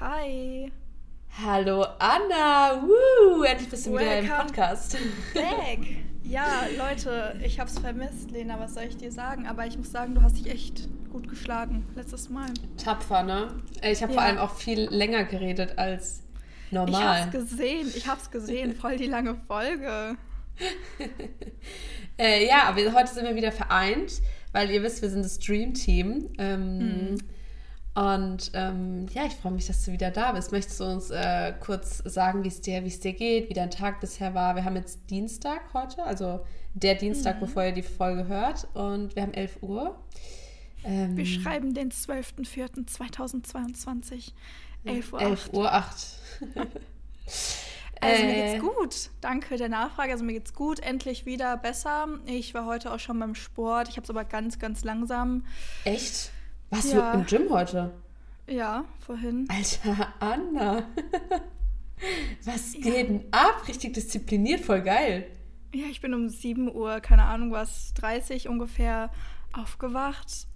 Hi. Hallo Anna, Woo, endlich bist du Welcome wieder im Podcast. Back. Ja, Leute, ich hab's vermisst, Lena, was soll ich dir sagen? Aber ich muss sagen, du hast dich echt gut geschlagen letztes Mal. Tapfer, ne? Äh, Ich habe vor Ja. allem auch viel länger geredet als Ich normal. hab's gesehen, ich hab's gesehen, voll die lange Folge. Äh, ja, aber heute sind wir wieder vereint, weil ihr wisst, wir sind das Dream Team. Ähm, Mhm. Und ähm, ja, ich freue mich, dass du wieder da bist. Möchtest du uns äh, kurz sagen, wie es dir, es dir geht, wie dein Tag bisher war? Wir haben jetzt Dienstag heute, also der Dienstag, Mhm. bevor ihr die Folge hört. Und wir haben 11 Uhr. Ähm, Wir schreiben den 12.04.2022, 11 Uhr. 11 Uhr 8. Also mir Äh, geht's gut. Danke der Nachfrage. Also mir geht's gut. Endlich wieder besser. Ich war heute auch schon beim Sport. Ich habe es aber ganz, ganz langsam. Echt? Warst Ja. du im Gym heute? Ja, vorhin. Alter, Anna. Was Ja. geht denn ab? Richtig diszipliniert, voll geil. Ja, ich bin um 7 Uhr, keine Ahnung was, 30 ungefähr aufgewacht.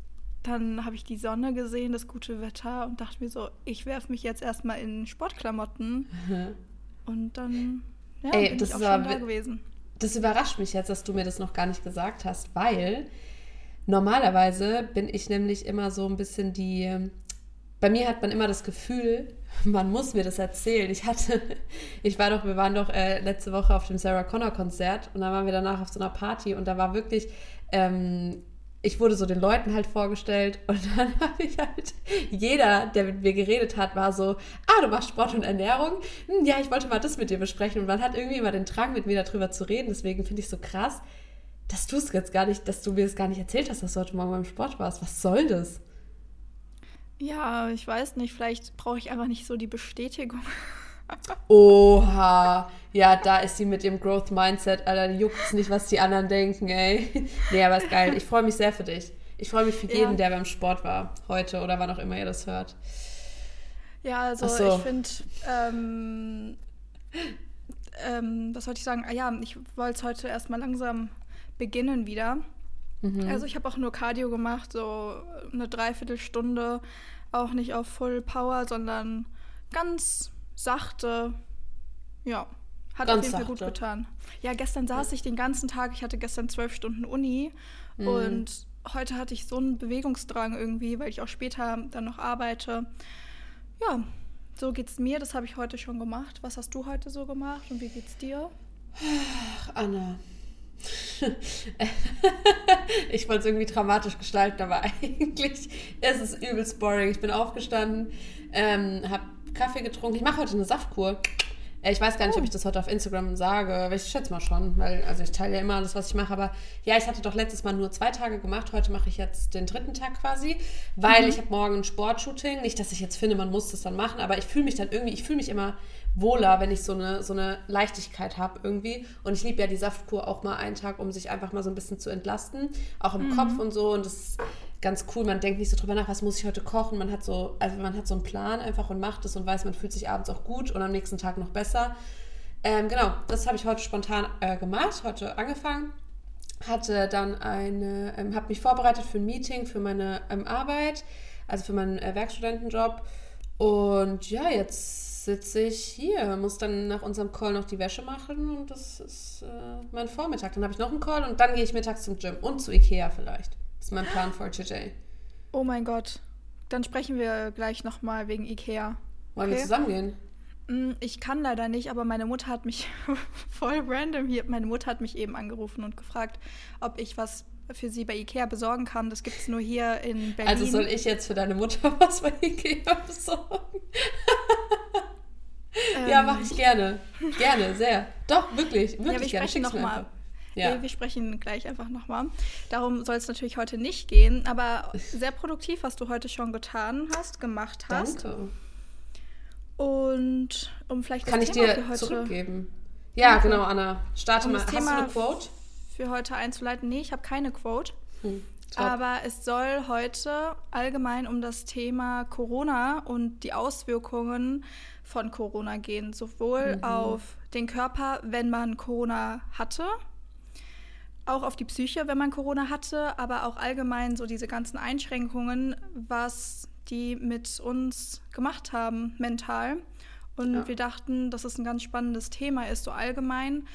Dann habe ich die Sonne gesehen, das gute Wetter und dachte mir so, ich werfe mich jetzt erstmal in Sportklamotten. Und dann ja, Ey, bin das ich auch schon da gewesen. Das überrascht mich jetzt, dass du mir das noch gar nicht gesagt hast, weil normalerweise bin ich nämlich immer so ein bisschen die. Bei mir hat man immer das Gefühl, man muss mir das erzählen. Ich hatte, ich war doch, wir waren doch äh, letzte Woche auf dem Sarah Connor Konzert und dann waren wir danach auf so einer Party und da war wirklich, ähm, ich wurde so den Leuten halt vorgestellt und dann habe ich halt, jeder, der mit mir geredet hat, war so, ah, du machst Sport und Ernährung? Hm, ja, ich wollte mal das mit dir besprechen und man hat irgendwie immer den Drang, mit mir darüber zu reden. Deswegen finde ich so krass, dass du es jetzt gar nicht, dass du mir das gar nicht erzählt hast, dass du heute Morgen beim Sport warst. Was soll das? Ja, ich weiß nicht, vielleicht brauche ich einfach nicht so die Bestätigung. Oha, ja, da ist sie mit ihrem Growth Mindset, Alter, die juckt's nicht, was die anderen denken, ey. Nee, aber ist geil. Ich freue mich sehr für dich. Ich freue mich für Ja. jeden, der beim Sport war, heute oder wann auch immer ihr das hört. Ja, also so. ich finde, ähm, ähm, was wollte ich sagen? Ah ja, ich wollte es heute erstmal langsam beginnen wieder. Mhm. Also ich habe auch nur Cardio gemacht, so eine Dreiviertelstunde, auch nicht auf Full Power, sondern ganz sachte. Ja, hat Ganz auf jeden Fall gut sachte. getan. Ja, gestern saß ich den ganzen Tag, ich hatte gestern zwölf Stunden Uni Mhm. und heute hatte ich so einen Bewegungsdrang irgendwie, weil ich auch später dann noch arbeite. Ja, so geht's mir, das habe ich heute schon gemacht. Was hast du heute so gemacht und wie geht's dir? Ach, Anna. ich wollte es irgendwie dramatisch gestalten, aber eigentlich ist es übelst boring. Ich bin aufgestanden, ähm, habe Kaffee getrunken. Ich mache heute eine Saftkur. Äh, Ich weiß gar nicht, ob ich das heute auf Instagram sage, ich schätze mal schon, weil also ich teile ja immer alles, was ich mache. Aber ja, ich hatte doch letztes Mal nur zwei Tage gemacht. Heute mache ich jetzt den dritten Tag quasi, weil ich habe morgen ein Sportshooting. Nicht, dass ich jetzt finde, man muss das dann machen, aber ich fühle mich dann irgendwie, ich fühle mich immer wohler, wenn ich so eine, so eine Leichtigkeit habe irgendwie. Und ich liebe ja die Saftkur auch mal einen Tag, um sich einfach mal so ein bisschen zu entlasten, auch im Kopf und so. Und das ist ganz cool. Man denkt nicht so drüber nach, was muss ich heute kochen. Man hat so, also man hat so einen Plan einfach und macht es und weiß, man fühlt sich abends auch gut und am nächsten Tag noch besser. Ähm, genau, das habe ich heute spontan äh, gemacht, heute angefangen. Hatte dann eine, ähm, habe mich vorbereitet für ein Meeting, für meine ähm, Arbeit, also für meinen äh, Werkstudentenjob. Und ja, jetzt sitze ich hier, muss dann nach unserem Call noch die Wäsche machen und das ist äh, mein Vormittag. Dann habe ich noch einen Call und dann gehe ich mittags zum Gym und zu Ikea vielleicht. Das ist mein Plan for today. Oh mein Gott, dann sprechen wir gleich nochmal wegen Ikea. Wollen wir Okay. zusammen gehen? Mm, Ich kann leider nicht, aber meine Mutter hat mich voll random hier. Meine Mutter hat mich eben angerufen und gefragt, ob ich was für sie bei Ikea besorgen kann. Das gibt es nur hier in Berlin. Also soll ich jetzt für deine Mutter was bei Ikea besorgen? Ja, Ähm, mache ich gerne. Gerne, sehr. Doch, wirklich, wirklich Ja, wir gerne. sprechen. Ja. Wir sprechen gleich einfach nochmal. Darum soll es natürlich heute nicht gehen, aber sehr produktiv, was du heute schon getan hast, gemacht hast. Danke. Und um vielleicht Kann das ich Thema dir für heute, zurückgeben? Ja, Danke. genau, Anna. Starte Um mal. das Hast du Thema eine Quote? für heute einzuleiten. Nee, ich habe keine Quote. Hm. Aber es soll heute allgemein um das Thema Corona und die Auswirkungen von Corona gehen. Sowohl Mhm. auf den Körper, wenn man Corona hatte, auch auf die Psyche, wenn man Corona hatte, aber auch allgemein so diese ganzen Einschränkungen, was die mit uns gemacht haben, mental. Und ja. wir dachten, dass es ein ganz spannendes Thema ist, so allgemein.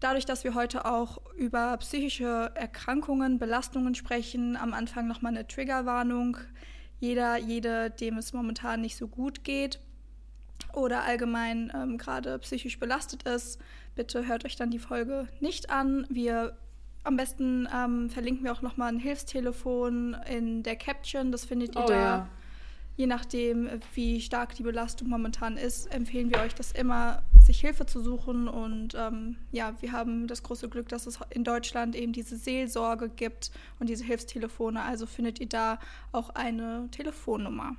Dadurch, dass wir heute auch über psychische Erkrankungen, Belastungen sprechen, am Anfang nochmal eine Triggerwarnung. Jeder, jede, dem es momentan nicht so gut geht oder allgemein ähm, gerade psychisch belastet ist, bitte hört euch dann die Folge nicht an. Wir am besten ähm, verlinken wir auch nochmal ein Hilfstelefon in der Caption. Das findet ihr oh, da. Ja. Je nachdem, wie stark die Belastung momentan ist, empfehlen wir euch das immer, sich Hilfe zu suchen. Und ähm, ja, wir haben das große Glück, dass es in Deutschland eben diese Seelsorge gibt und diese Hilfstelefone. Also findet ihr da auch eine Telefonnummer.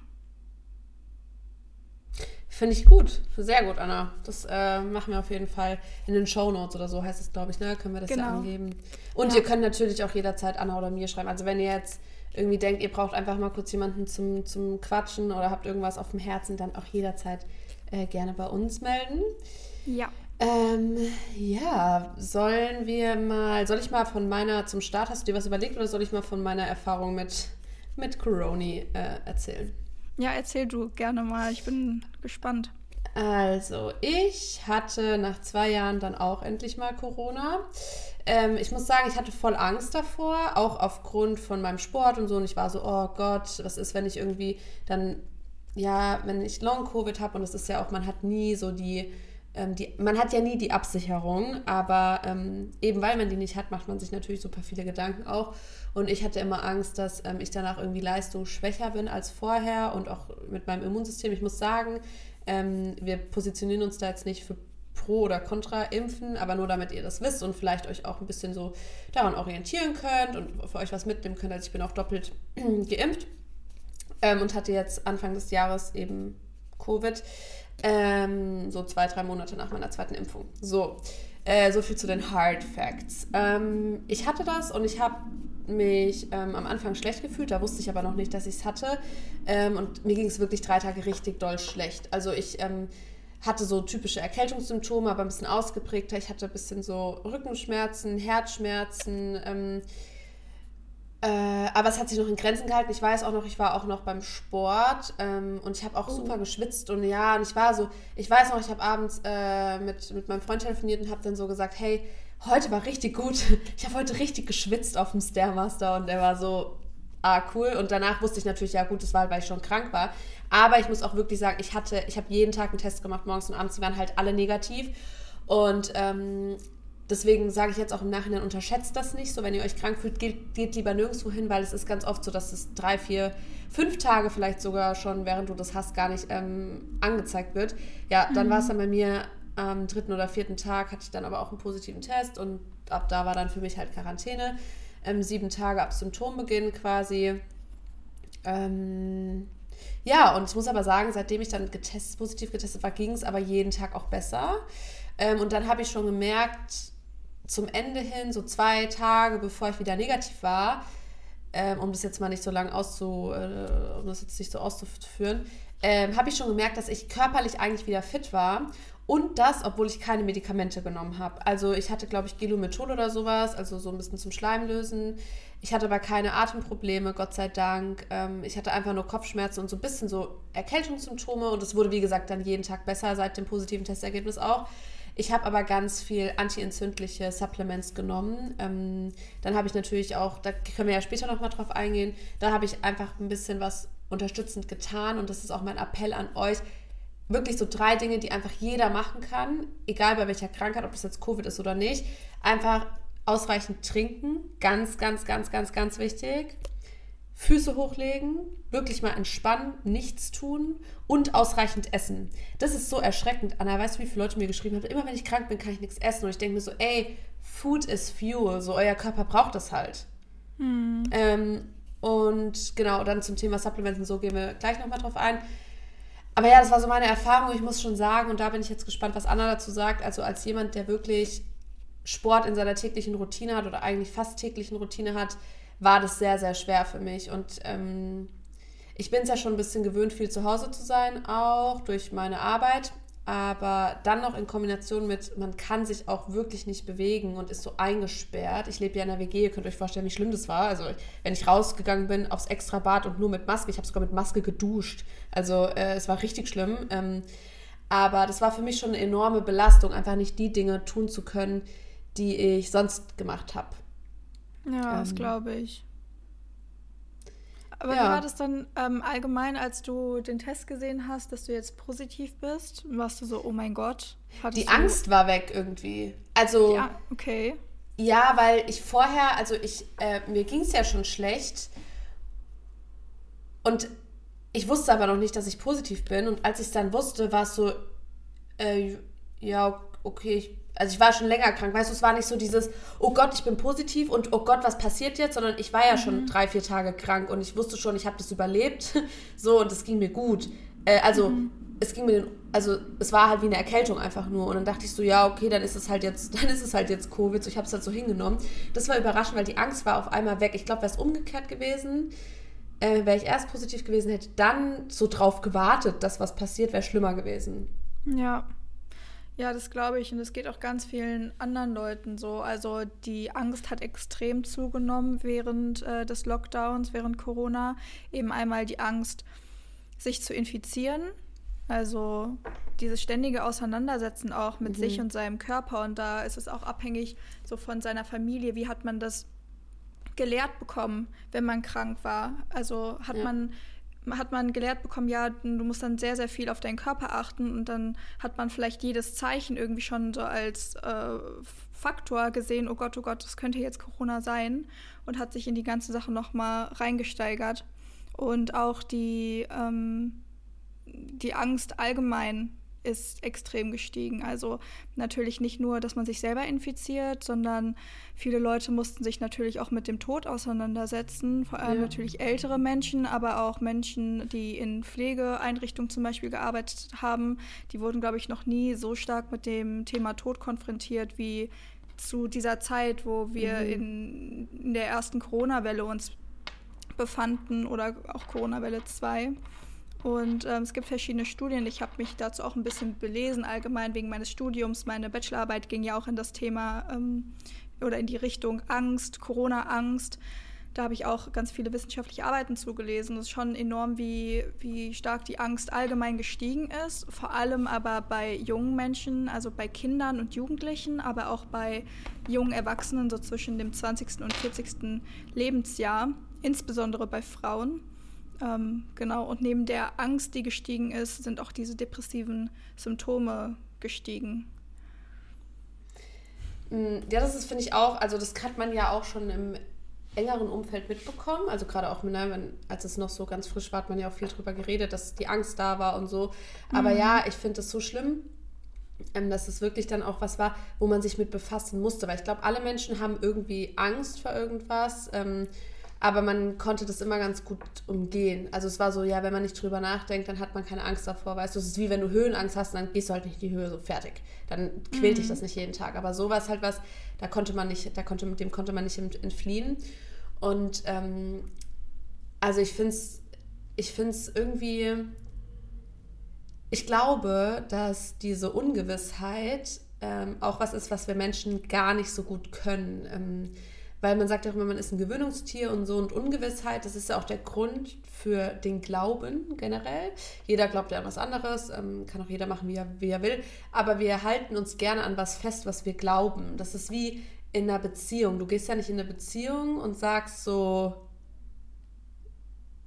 Finde ich gut. Sehr gut, Anna. Das äh, machen wir auf jeden Fall in den Show Notes oder so heißt es, glaube ich, ne? Können wir das genau. ja angeben. Und ja. ihr könnt natürlich auch jederzeit Anna oder mir schreiben. Also wenn ihr jetzt irgendwie denkt, ihr braucht einfach mal kurz jemanden zum, zum Quatschen oder habt irgendwas auf dem Herzen, dann auch jederzeit äh, gerne bei uns melden. Ja. Ähm, ja, sollen wir mal, soll ich mal von meiner, zum Start, hast du dir was überlegt oder soll ich mal von meiner Erfahrung mit, mit Coroni äh, erzählen? Ja, erzähl du gerne mal. Ich bin gespannt. Also, ich hatte nach zwei Jahren dann auch endlich mal Corona. Ähm, ich muss sagen, ich hatte voll Angst davor, auch aufgrund von meinem Sport und so. Und ich war so, oh Gott, was ist, wenn ich irgendwie dann, ja, wenn ich Long-Covid habe und es ist ja auch, man hat nie so die ähm, die, man hat ja nie die Absicherung, aber ähm, eben weil man die nicht hat, macht man sich natürlich super viele Gedanken auch. Und ich hatte immer Angst, dass ähm, ich danach irgendwie leistungsschwächer bin als vorher und auch mit meinem Immunsystem. Ich muss sagen, ähm, wir positionieren uns da jetzt nicht für Pro- oder Contra-Impfen, aber nur damit ihr das wisst und vielleicht euch auch ein bisschen so daran orientieren könnt und für euch was mitnehmen könnt. Also ich bin auch doppelt geimpft ähm, und hatte jetzt Anfang des Jahres eben Covid. Ähm, so zwei, drei Monate nach meiner zweiten Impfung. So, äh, so viel zu den Hard Facts. Ähm, ich hatte das und ich habe mich ähm, am Anfang schlecht gefühlt, da wusste ich aber noch nicht, dass ich es hatte. Ähm, und mir ging es wirklich drei Tage richtig doll schlecht. Also ich ähm, hatte so typische Erkältungssymptome, aber ein bisschen ausgeprägter. Ich hatte ein bisschen so Rückenschmerzen, Herzschmerzen, ähm, äh, aber es hat sich noch in Grenzen gehalten. Ich weiß auch noch, ich war auch noch beim Sport ähm, und ich habe auch oh. super geschwitzt und ja, und ich war so, ich weiß noch, ich habe abends äh, mit, mit meinem Freund telefoniert und habe dann so gesagt, hey, heute war richtig gut. Ich habe heute richtig geschwitzt auf dem Stairmaster und der war so, ah, cool. Und danach wusste ich natürlich, ja gut, das war, weil ich schon krank war. Aber ich muss auch wirklich sagen, ich hatte, ich habe jeden Tag einen Test gemacht, morgens und abends, die waren halt alle negativ. Und ähm, Deswegen sage ich jetzt auch im Nachhinein, unterschätzt das nicht. So, wenn ihr euch krank fühlt, geht, geht, lieber nirgendwo hin, weil es ist ganz oft so, dass es drei, vier, fünf Tage vielleicht sogar schon, während du das hast, gar nicht ähm, angezeigt wird. Ja, dann mhm. war es dann bei mir am dritten oder vierten Tag, hatte ich dann aber auch einen positiven Test und ab da war dann für mich halt Quarantäne. Ähm, sieben Tage ab Symptombeginn quasi. Ähm, ja, und ich muss aber sagen, seitdem ich dann getestet, positiv getestet war, ging es aber jeden Tag auch besser. Ähm, und dann habe ich schon gemerkt, zum Ende hin, so zwei Tage bevor ich wieder negativ war, ähm, um das jetzt mal nicht so lange auszu, äh, um das jetzt nicht so auszuführen, ähm, habe ich schon gemerkt, dass ich körperlich eigentlich wieder fit war. Und das, obwohl ich keine Medikamente genommen habe. Also ich hatte, glaube ich, Gelomethol oder sowas, also so ein bisschen zum Schleimlösen. Ich hatte aber keine Atemprobleme, Gott sei Dank. Ähm, ich hatte einfach nur Kopfschmerzen und so ein bisschen so Erkältungssymptome. Und es wurde, wie gesagt, dann jeden Tag besser seit dem positiven Testergebnis auch. Ich habe aber ganz viel antientzündliche Supplements genommen. Ähm, dann habe ich natürlich auch, da können wir ja später nochmal drauf eingehen, da habe ich einfach ein bisschen was unterstützend getan und das ist auch mein Appell an euch. Wirklich so drei Dinge, die einfach jeder machen kann, egal bei welcher Krankheit, ob das jetzt Covid ist oder nicht. Einfach ausreichend trinken, ganz, ganz, ganz, ganz, ganz wichtig. Füße hochlegen, wirklich mal entspannen, nichts tun und ausreichend essen. Das ist so erschreckend. Anna, weißt du, wie viele Leute mir geschrieben haben, immer wenn ich krank bin, kann ich nichts essen. Und ich denke mir so, ey, Food is Fuel. So, euer Körper braucht das halt. Hm. Ähm, und genau, dann zum Thema Supplements und so gehen wir gleich nochmal drauf ein. Aber ja, das war so meine Erfahrung. Ich muss schon sagen, und da bin ich jetzt gespannt, was Anna dazu sagt. Also als jemand, der wirklich Sport in seiner täglichen Routine hat oder eigentlich fast täglichen Routine hat, war das sehr, sehr schwer für mich. Und ähm, ich bin es ja schon ein bisschen gewöhnt, viel zu Hause zu sein, auch durch meine Arbeit. aber dann noch in Kombination mit, man kann sich auch wirklich nicht bewegen und ist so eingesperrt. Ich lebe ja in der WG, ihr könnt euch vorstellen, wie schlimm das war. Also wenn ich rausgegangen bin aufs Extrabad und nur mit Maske, ich habe sogar mit Maske geduscht. Also äh, es war richtig schlimm. Ähm, aber das war für mich schon eine enorme Belastung, einfach nicht die Dinge tun zu können, die ich sonst gemacht habe. Ja, ähm, das glaube ich. Aber ja. wie war das dann ähm, allgemein, als du den Test gesehen hast, dass du jetzt positiv bist? Warst du so, oh mein Gott? Die Angst war weg irgendwie. Also. Ja, okay. Ja, weil ich vorher, also ich, äh, mir ging es ja schon schlecht. Und ich wusste aber noch nicht, dass ich positiv bin. Und als ich es dann wusste, war es so, äh, ja, okay, ich also ich war schon länger krank, weißt du, es war nicht so dieses, oh Gott, ich bin positiv und oh Gott, was passiert jetzt, sondern ich war ja mhm. schon drei, vier Tage krank und ich wusste schon, ich habe das überlebt, so und es ging mir gut. Äh, also mhm. es ging mir, also es war halt wie eine Erkältung einfach nur und dann dachte ich so, ja okay, dann ist es halt jetzt, dann ist es halt jetzt Covid, so, ich habe es halt so hingenommen. Das war überraschend, weil die Angst war auf einmal weg. Ich glaube, wäre es umgekehrt gewesen, äh, wäre ich erst positiv gewesen, hätte dann so drauf gewartet, dass was passiert, wäre schlimmer gewesen. Ja. Ja, das glaube ich. Und es geht auch ganz vielen anderen Leuten so. Also die Angst hat extrem zugenommen während äh, des Lockdowns, während Corona. Eben einmal die Angst, sich zu infizieren. Also dieses ständige Auseinandersetzen auch mit mhm. sich und seinem Körper. Und da ist es auch abhängig so von seiner Familie. Wie hat man das gelehrt bekommen, wenn man krank war? Also hat ja. man hat man gelehrt bekommen, ja, du musst dann sehr, sehr viel auf deinen Körper achten und dann hat man vielleicht jedes Zeichen irgendwie schon so als äh, Faktor gesehen, oh Gott, oh Gott, das könnte jetzt Corona sein und hat sich in die ganze Sache nochmal reingesteigert. Und auch die, ähm, die Angst allgemein ist extrem gestiegen. Also natürlich nicht nur, dass man sich selber infiziert, sondern viele Leute mussten sich natürlich auch mit dem Tod auseinandersetzen. Vor allem ja. natürlich ältere Menschen, aber auch Menschen, die in Pflegeeinrichtungen zum Beispiel gearbeitet haben. Die wurden, glaube ich, noch nie so stark mit dem Thema Tod konfrontiert wie zu dieser Zeit, wo wir mhm. in, in der ersten Corona-Welle uns befanden oder auch Corona-Welle 2. Und ähm, es gibt verschiedene Studien. Ich habe mich dazu auch ein bisschen belesen, allgemein wegen meines Studiums. Meine Bachelorarbeit ging ja auch in das Thema ähm, oder in die Richtung Angst, Corona-Angst. Da habe ich auch ganz viele wissenschaftliche Arbeiten zugelesen. Es ist schon enorm, wie, wie stark die Angst allgemein gestiegen ist. Vor allem aber bei jungen Menschen, also bei Kindern und Jugendlichen, aber auch bei jungen Erwachsenen, so zwischen dem 20. und 40. Lebensjahr, insbesondere bei Frauen. Ähm, genau, und neben der Angst, die gestiegen ist, sind auch diese depressiven Symptome gestiegen. Mm, ja, das ist, finde ich auch, also das hat man ja auch schon im engeren Umfeld mitbekommen. Also gerade auch, ne, wenn, als es noch so ganz frisch war, hat man ja auch viel drüber geredet, dass die Angst da war und so. Aber mhm. ja, ich finde es so schlimm, ähm, dass es wirklich dann auch was war, wo man sich mit befassen musste. Weil ich glaube, alle Menschen haben irgendwie Angst vor irgendwas. Ähm, aber man konnte das immer ganz gut umgehen. Also es war so, ja, wenn man nicht drüber nachdenkt, dann hat man keine Angst davor. Weißt du, es ist wie wenn du Höhenangst hast, dann gehst du halt nicht in die Höhe, so fertig. Dann quält mhm. dich das nicht jeden Tag. Aber so war es halt was, da konnte man nicht, da konnte, dem konnte man nicht entfliehen. Und ähm, also ich finde es ich find's irgendwie, ich glaube, dass diese Ungewissheit ähm, auch was ist, was wir Menschen gar nicht so gut können. Ähm, weil man sagt ja auch immer, man ist ein Gewöhnungstier und so und Ungewissheit, das ist ja auch der Grund für den Glauben generell. Jeder glaubt ja an was anderes, ähm, kann auch jeder machen, wie er, wie er will, aber wir halten uns gerne an was fest, was wir glauben. Das ist wie in einer Beziehung. Du gehst ja nicht in eine Beziehung und sagst so,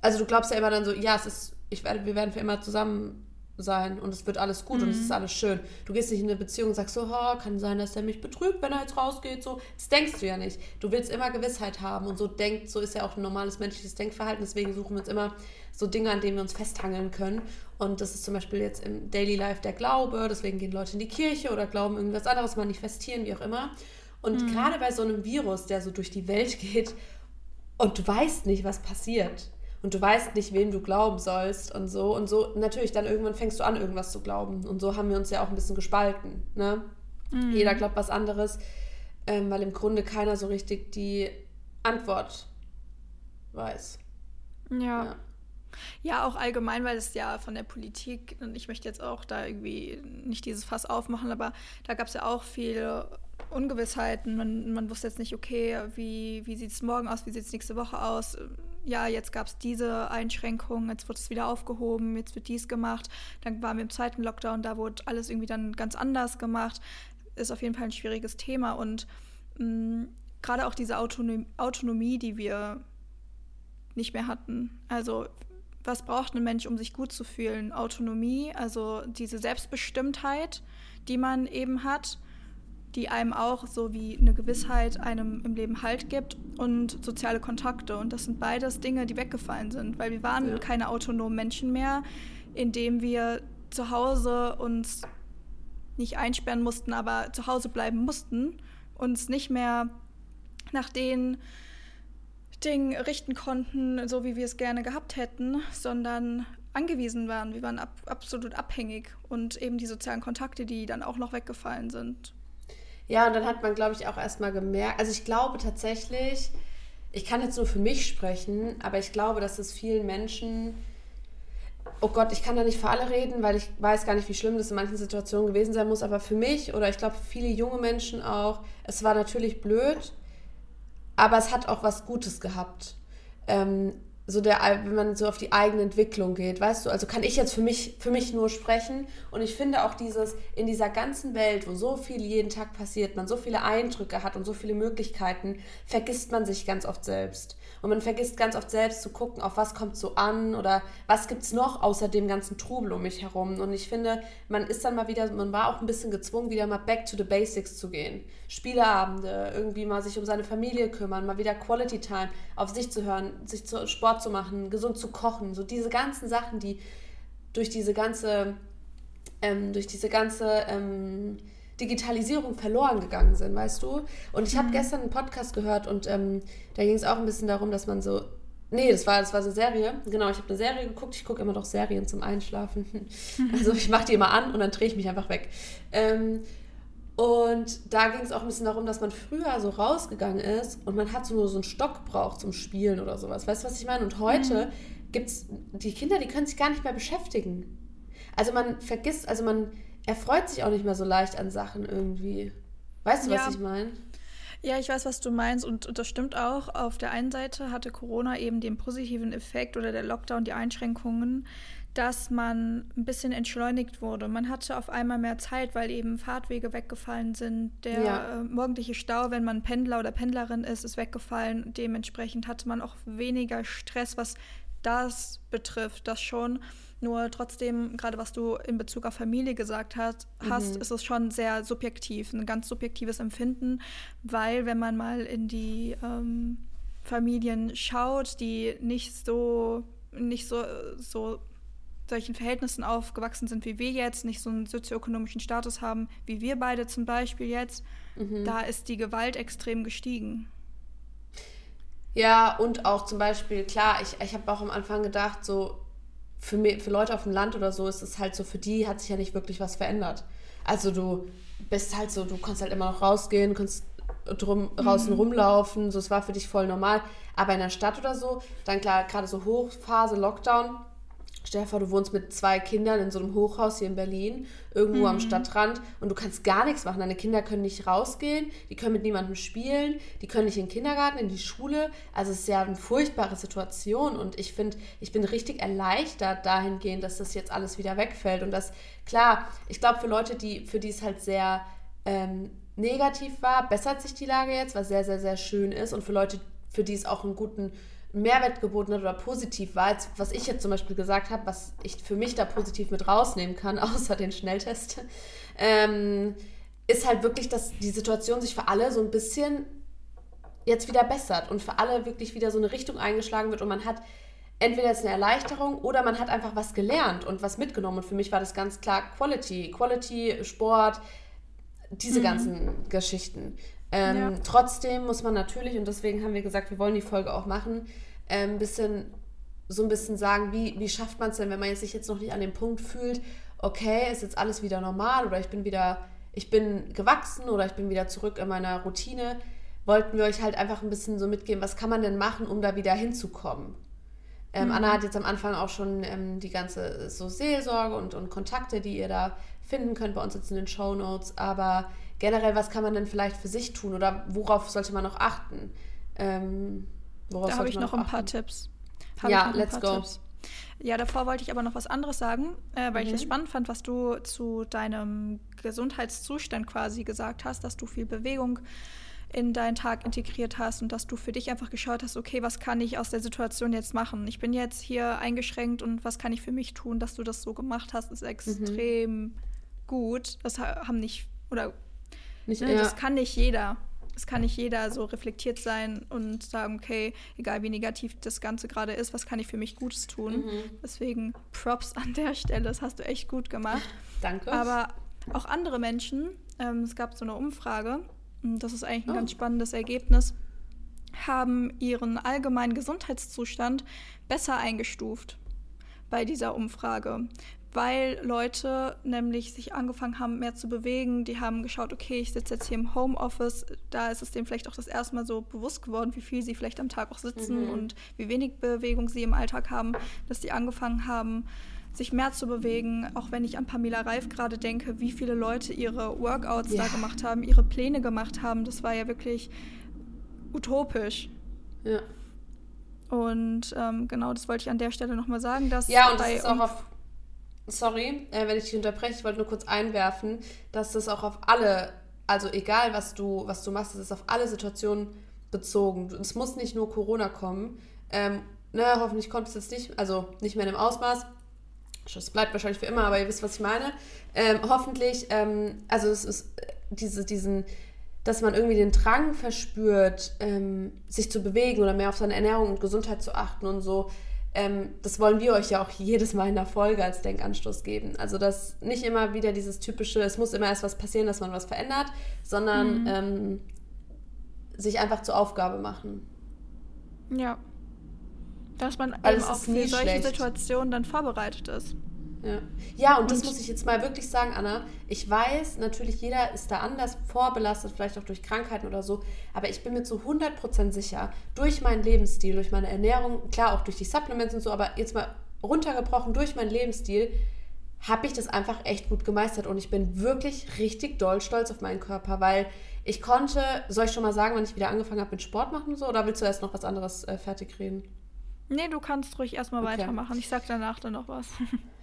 also du glaubst ja immer dann so, ja, es ist, ich werde, wir werden für immer zusammen sein und es wird alles gut mhm. und es ist mhm. alles schön. Du gehst nicht in eine Beziehung und sagst so, oh, kann sein, dass der mich betrügt, wenn er jetzt rausgeht. So, das denkst du ja nicht. Du willst immer Gewissheit haben und so denkt, so ist ja auch ein normales menschliches Denkverhalten. Deswegen suchen wir uns immer so Dinge, an denen wir uns festhangeln können. Und das ist zum Beispiel jetzt im Daily Life der Glaube. Deswegen gehen Leute in die Kirche oder glauben irgendwas anderes, manifestieren, wie auch immer. Und mhm. gerade bei so einem Virus, der so durch die Welt geht und du weißt nicht, was passiert und du weißt nicht, wem du glauben sollst und so. Und so, natürlich, dann irgendwann fängst du an, irgendwas zu glauben. Und so haben wir uns ja auch ein bisschen gespalten. Ne? Mhm. Jeder glaubt was anderes, ähm, weil im Grunde keiner so richtig die Antwort weiß. Ja. ja. Ja, auch allgemein, weil es ja von der Politik, und ich möchte jetzt auch da irgendwie nicht dieses Fass aufmachen, aber da gab es ja auch viele Ungewissheiten. Man, man wusste jetzt nicht, okay, wie, wie sieht es morgen aus, wie sieht es nächste Woche aus. Ja, jetzt gab es diese Einschränkungen, jetzt wird es wieder aufgehoben, jetzt wird dies gemacht. Dann waren wir im zweiten Lockdown, da wurde alles irgendwie dann ganz anders gemacht. Ist auf jeden Fall ein schwieriges Thema und mh, gerade auch diese Autonom Autonomie, die wir nicht mehr hatten. Also was braucht ein Mensch, um sich gut zu fühlen? Autonomie, also diese Selbstbestimmtheit, die man eben hat, die einem auch so wie eine Gewissheit einem im Leben Halt gibt und soziale Kontakte. Und das sind beides Dinge, die weggefallen sind, weil wir waren ja. keine autonomen Menschen mehr, indem wir zu Hause uns nicht einsperren mussten, aber zu Hause bleiben mussten, uns nicht mehr nach den Dingen richten konnten, so wie wir es gerne gehabt hätten, sondern angewiesen waren. Wir waren ab, absolut abhängig und eben die sozialen Kontakte, die dann auch noch weggefallen sind. Ja, und dann hat man, glaube ich, auch erstmal gemerkt, also ich glaube tatsächlich, ich kann jetzt nur für mich sprechen, aber ich glaube, dass es vielen Menschen, oh Gott, ich kann da nicht für alle reden, weil ich weiß gar nicht, wie schlimm das in manchen Situationen gewesen sein muss, aber für mich oder ich glaube für viele junge Menschen auch, es war natürlich blöd, aber es hat auch was Gutes gehabt. Ähm, so der, wenn man so auf die eigene Entwicklung geht, weißt du, also kann ich jetzt für mich, für mich nur sprechen und ich finde auch dieses, in dieser ganzen Welt, wo so viel jeden Tag passiert, man so viele Eindrücke hat und so viele Möglichkeiten, vergisst man sich ganz oft selbst. Und man vergisst ganz oft selbst zu gucken, auf was kommt so an oder was gibt es noch außer dem ganzen Trubel um mich herum. Und ich finde, man ist dann mal wieder, man war auch ein bisschen gezwungen, wieder mal back to the basics zu gehen. Spieleabende, irgendwie mal sich um seine Familie kümmern, mal wieder Quality Time, auf sich zu hören, sich zu Sport zu machen, gesund zu kochen. So diese ganzen Sachen, die durch diese ganze, ähm, durch diese ganze, ähm, Digitalisierung verloren gegangen sind, weißt du? Und ich habe mhm. gestern einen Podcast gehört und ähm, da ging es auch ein bisschen darum, dass man so. Nee, das war, das war so eine Serie. Genau, ich habe eine Serie geguckt. Ich gucke immer noch Serien zum Einschlafen. Also ich mache die immer an und dann drehe ich mich einfach weg. Ähm, und da ging es auch ein bisschen darum, dass man früher so rausgegangen ist und man hat so nur so einen Stock braucht zum Spielen oder sowas. Weißt du, was ich meine? Und heute mhm. gibt es die Kinder, die können sich gar nicht mehr beschäftigen. Also man vergisst, also man er freut sich auch nicht mehr so leicht an Sachen irgendwie. Weißt du, ja. was ich meine? Ja, ich weiß, was du meinst und, und das stimmt auch. Auf der einen Seite hatte Corona eben den positiven Effekt oder der Lockdown, die Einschränkungen, dass man ein bisschen entschleunigt wurde. Man hatte auf einmal mehr Zeit, weil eben Fahrtwege weggefallen sind. Der ja. äh, morgendliche Stau, wenn man Pendler oder Pendlerin ist, ist weggefallen. Dementsprechend hatte man auch weniger Stress, was das betrifft, das schon. Nur trotzdem, gerade was du in Bezug auf Familie gesagt hast, mhm. hast, ist es schon sehr subjektiv, ein ganz subjektives Empfinden, weil wenn man mal in die ähm, Familien schaut, die nicht so, nicht so, so solchen Verhältnissen aufgewachsen sind wie wir jetzt, nicht so einen sozioökonomischen Status haben wie wir beide zum Beispiel jetzt, mhm. da ist die Gewalt extrem gestiegen. Ja, und auch zum Beispiel, klar, ich, ich habe auch am Anfang gedacht, so für, für Leute auf dem Land oder so ist es halt so, für die hat sich ja nicht wirklich was verändert. Also du bist halt so, du kannst halt immer noch rausgehen, kannst drum, draußen mhm. rumlaufen, so es war für dich voll normal. Aber in der Stadt oder so, dann klar, gerade so Hochphase, Lockdown, Stell dir vor, du wohnst mit zwei Kindern in so einem Hochhaus hier in Berlin, irgendwo mhm. am Stadtrand und du kannst gar nichts machen. Deine Kinder können nicht rausgehen, die können mit niemandem spielen, die können nicht in den Kindergarten, in die Schule. Also es ist ja eine furchtbare Situation und ich finde, ich bin richtig erleichtert dahingehend, dass das jetzt alles wieder wegfällt und das, klar, ich glaube für Leute, die, für die es halt sehr ähm, negativ war, bessert sich die Lage jetzt, was sehr, sehr, sehr schön ist und für Leute, für die es auch einen guten Mehrwert geboten hat oder positiv war, als was ich jetzt zum Beispiel gesagt habe, was ich für mich da positiv mit rausnehmen kann, außer den Schnelltest, ähm, ist halt wirklich, dass die Situation sich für alle so ein bisschen jetzt wieder bessert und für alle wirklich wieder so eine Richtung eingeschlagen wird und man hat entweder jetzt eine Erleichterung oder man hat einfach was gelernt und was mitgenommen. Und für mich war das ganz klar Quality, Quality, Sport, diese mhm. ganzen Geschichten. Ähm, ja. Trotzdem muss man natürlich, und deswegen haben wir gesagt, wir wollen die Folge auch machen, ein ähm, bisschen so ein bisschen sagen, wie, wie schafft man es denn, wenn man sich jetzt noch nicht an dem Punkt fühlt, okay, ist jetzt alles wieder normal oder ich bin wieder, ich bin gewachsen oder ich bin wieder zurück in meiner Routine, wollten wir euch halt einfach ein bisschen so mitgeben, was kann man denn machen, um da wieder hinzukommen. Ähm, mhm. Anna hat jetzt am Anfang auch schon ähm, die ganze so Seelsorge und, und Kontakte, die ihr da finden könnt bei uns jetzt in den Show Notes. Aber generell, was kann man denn vielleicht für sich tun oder worauf sollte man noch achten? Ähm, da habe ich noch, noch ein paar Tipps. Hab ja, let's go. Tipps. Ja, davor wollte ich aber noch was anderes sagen, äh, weil mhm. ich es spannend fand, was du zu deinem Gesundheitszustand quasi gesagt hast, dass du viel Bewegung in deinen Tag integriert hast und dass du für dich einfach geschaut hast, okay, was kann ich aus der Situation jetzt machen? Ich bin jetzt hier eingeschränkt und was kann ich für mich tun? Dass du das so gemacht hast, ist mhm. extrem mhm. gut. Das haben nicht, oder nicht, ne, ja. das kann nicht jeder es kann nicht jeder so reflektiert sein und sagen, okay, egal wie negativ das Ganze gerade ist, was kann ich für mich Gutes tun? Mhm. Deswegen Props an der Stelle, das hast du echt gut gemacht. Danke. Aber auch andere Menschen, ähm, es gab so eine Umfrage, und das ist eigentlich ein oh. ganz spannendes Ergebnis, haben ihren allgemeinen Gesundheitszustand besser eingestuft bei dieser Umfrage weil Leute nämlich sich angefangen haben, mehr zu bewegen. Die haben geschaut, okay, ich sitze jetzt hier im Homeoffice. Da ist es denen vielleicht auch das erste Mal so bewusst geworden, wie viel sie vielleicht am Tag auch sitzen mhm. und wie wenig Bewegung sie im Alltag haben, dass die angefangen haben, sich mehr zu bewegen. Auch wenn ich an Pamela Reif gerade denke, wie viele Leute ihre Workouts ja. da gemacht haben, ihre Pläne gemacht haben. Das war ja wirklich utopisch. Ja. Und ähm, genau, das wollte ich an der Stelle nochmal sagen. Dass ja, und das ist auch auf sorry, äh, wenn ich dich unterbreche, ich wollte nur kurz einwerfen, dass das auch auf alle, also egal was du, was du machst, das ist auf alle Situationen bezogen. Es muss nicht nur Corona kommen. Ähm, ne, hoffentlich kommt es jetzt nicht, also nicht mehr in dem Ausmaß. Es bleibt wahrscheinlich für immer, aber ihr wisst, was ich meine. Ähm, hoffentlich, ähm, also es ist äh, diese, diesen, dass man irgendwie den Drang verspürt, ähm, sich zu bewegen oder mehr auf seine Ernährung und Gesundheit zu achten und so ähm, das wollen wir euch ja auch jedes Mal in der Folge als Denkanstoß geben. Also, dass nicht immer wieder dieses typische, es muss immer erst was passieren, dass man was verändert, sondern mhm. ähm, sich einfach zur Aufgabe machen. Ja. Dass man also eben auch für solche schlecht. Situationen dann vorbereitet ist. Ja, ja und, und, das muss ich jetzt mal wirklich sagen, Anna. Ich weiß, natürlich, jeder ist da anders vorbelastet, vielleicht auch durch Krankheiten oder so. Aber ich bin mir zu 100% sicher, durch meinen Lebensstil, durch meine Ernährung, klar auch durch die Supplements und so, aber jetzt mal runtergebrochen durch meinen Lebensstil, habe ich das einfach echt gut gemeistert. Und ich bin wirklich richtig doll stolz auf meinen Körper, weil ich konnte, soll ich schon mal sagen, wann ich wieder angefangen habe mit Sport machen und so, oder willst du erst noch was anderes äh, fertig reden? Nee, du kannst ruhig erstmal okay. weitermachen. Ich sag danach dann noch was.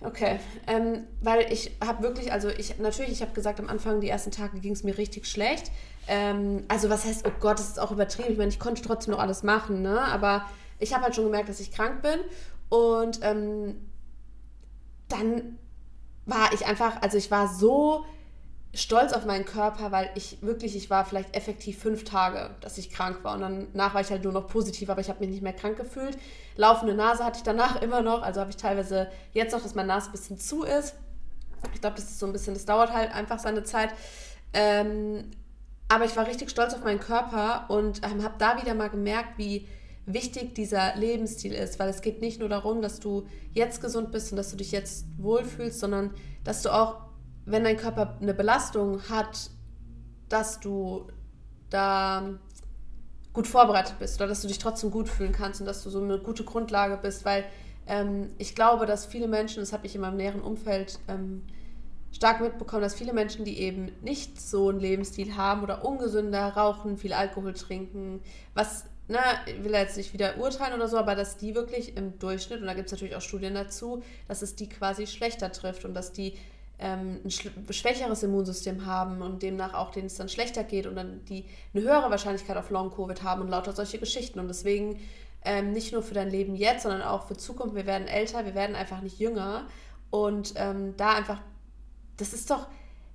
Okay, ähm, weil ich habe wirklich, also ich natürlich, ich habe gesagt, am Anfang, die ersten Tage ging es mir richtig schlecht. Ähm, also was heißt, oh Gott, das ist auch übertrieben. Ich meine, ich konnte trotzdem noch alles machen, ne? Aber ich habe halt schon gemerkt, dass ich krank bin. Und ähm, dann war ich einfach, also ich war so stolz auf meinen Körper, weil ich wirklich, ich war vielleicht effektiv fünf Tage, dass ich krank war. Und danach war ich halt nur noch positiv, aber ich habe mich nicht mehr krank gefühlt. Laufende Nase hatte ich danach immer noch. Also habe ich teilweise jetzt noch, dass meine Nase ein bisschen zu ist. Ich glaube, das ist so ein bisschen, das dauert halt einfach seine Zeit. Ähm, aber ich war richtig stolz auf meinen Körper und ähm, habe da wieder mal gemerkt, wie wichtig dieser Lebensstil ist, weil es geht nicht nur darum, dass du jetzt gesund bist und dass du dich jetzt wohlfühlst, sondern dass du auch wenn dein Körper eine Belastung hat, dass du da gut vorbereitet bist oder dass du dich trotzdem gut fühlen kannst und dass du so eine gute Grundlage bist, weil ähm, ich glaube, dass viele Menschen, das habe ich in meinem näheren Umfeld ähm, stark mitbekommen, dass viele Menschen, die eben nicht so einen Lebensstil haben oder ungesünder rauchen, viel Alkohol trinken, was, na, ich will jetzt nicht wieder urteilen oder so, aber dass die wirklich im Durchschnitt, und da gibt es natürlich auch Studien dazu, dass es die quasi schlechter trifft und dass die ein schwächeres Immunsystem haben und demnach auch denen es dann schlechter geht und dann die eine höhere Wahrscheinlichkeit auf Long-Covid haben und lauter solche Geschichten. Und deswegen ähm, nicht nur für dein Leben jetzt, sondern auch für Zukunft. Wir werden älter, wir werden einfach nicht jünger. Und ähm, da einfach, das ist doch,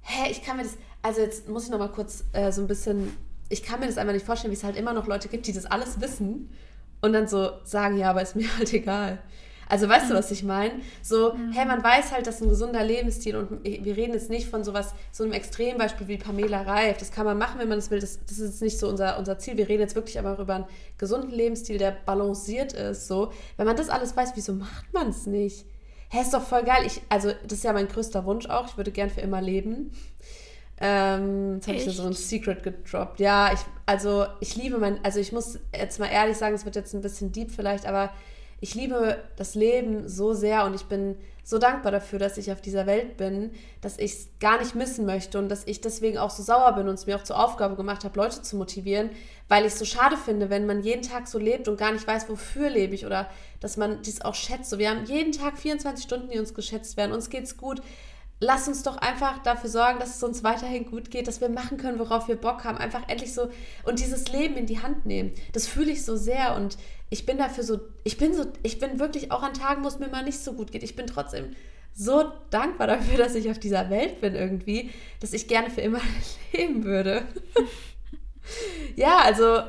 hä, ich kann mir das, also jetzt muss ich nochmal kurz äh, so ein bisschen, ich kann mir das einfach nicht vorstellen, wie es halt immer noch Leute gibt, die das alles wissen und dann so sagen, ja, aber ist mir halt egal. Also weißt mhm. du, was ich meine? So, mhm. hey, man weiß halt, dass ein gesunder Lebensstil und wir reden jetzt nicht von sowas, so einem Extrembeispiel wie Pamela Reif. Das kann man machen, wenn man das will. Das, das ist jetzt nicht so unser, unser Ziel. Wir reden jetzt wirklich aber über einen gesunden Lebensstil, der balanciert ist. So, wenn man das alles weiß, wieso macht man es nicht? Hä, ist doch voll geil. Ich, also, das ist ja mein größter Wunsch auch. Ich würde gern für immer leben. Ähm, jetzt habe ich da so ein Secret gedroppt. Ja, ich, also ich liebe mein, also ich muss jetzt mal ehrlich sagen, es wird jetzt ein bisschen deep vielleicht, aber ich liebe das Leben so sehr und ich bin so dankbar dafür, dass ich auf dieser Welt bin, dass ich es gar nicht missen möchte und dass ich deswegen auch so sauer bin und es mir auch zur Aufgabe gemacht habe, Leute zu motivieren, weil ich es so schade finde, wenn man jeden Tag so lebt und gar nicht weiß, wofür lebe ich oder dass man dies auch schätzt. So, wir haben jeden Tag 24 Stunden, die uns geschätzt werden, uns geht's gut lass uns doch einfach dafür sorgen, dass es uns weiterhin gut geht, dass wir machen können, worauf wir Bock haben. Einfach endlich so und dieses Leben in die Hand nehmen. Das fühle ich so sehr und ich bin dafür so, ich bin so, ich bin wirklich auch an Tagen, wo es mir mal nicht so gut geht. Ich bin trotzdem so dankbar dafür, dass ich auf dieser Welt bin irgendwie, dass ich gerne für immer leben würde. ja, also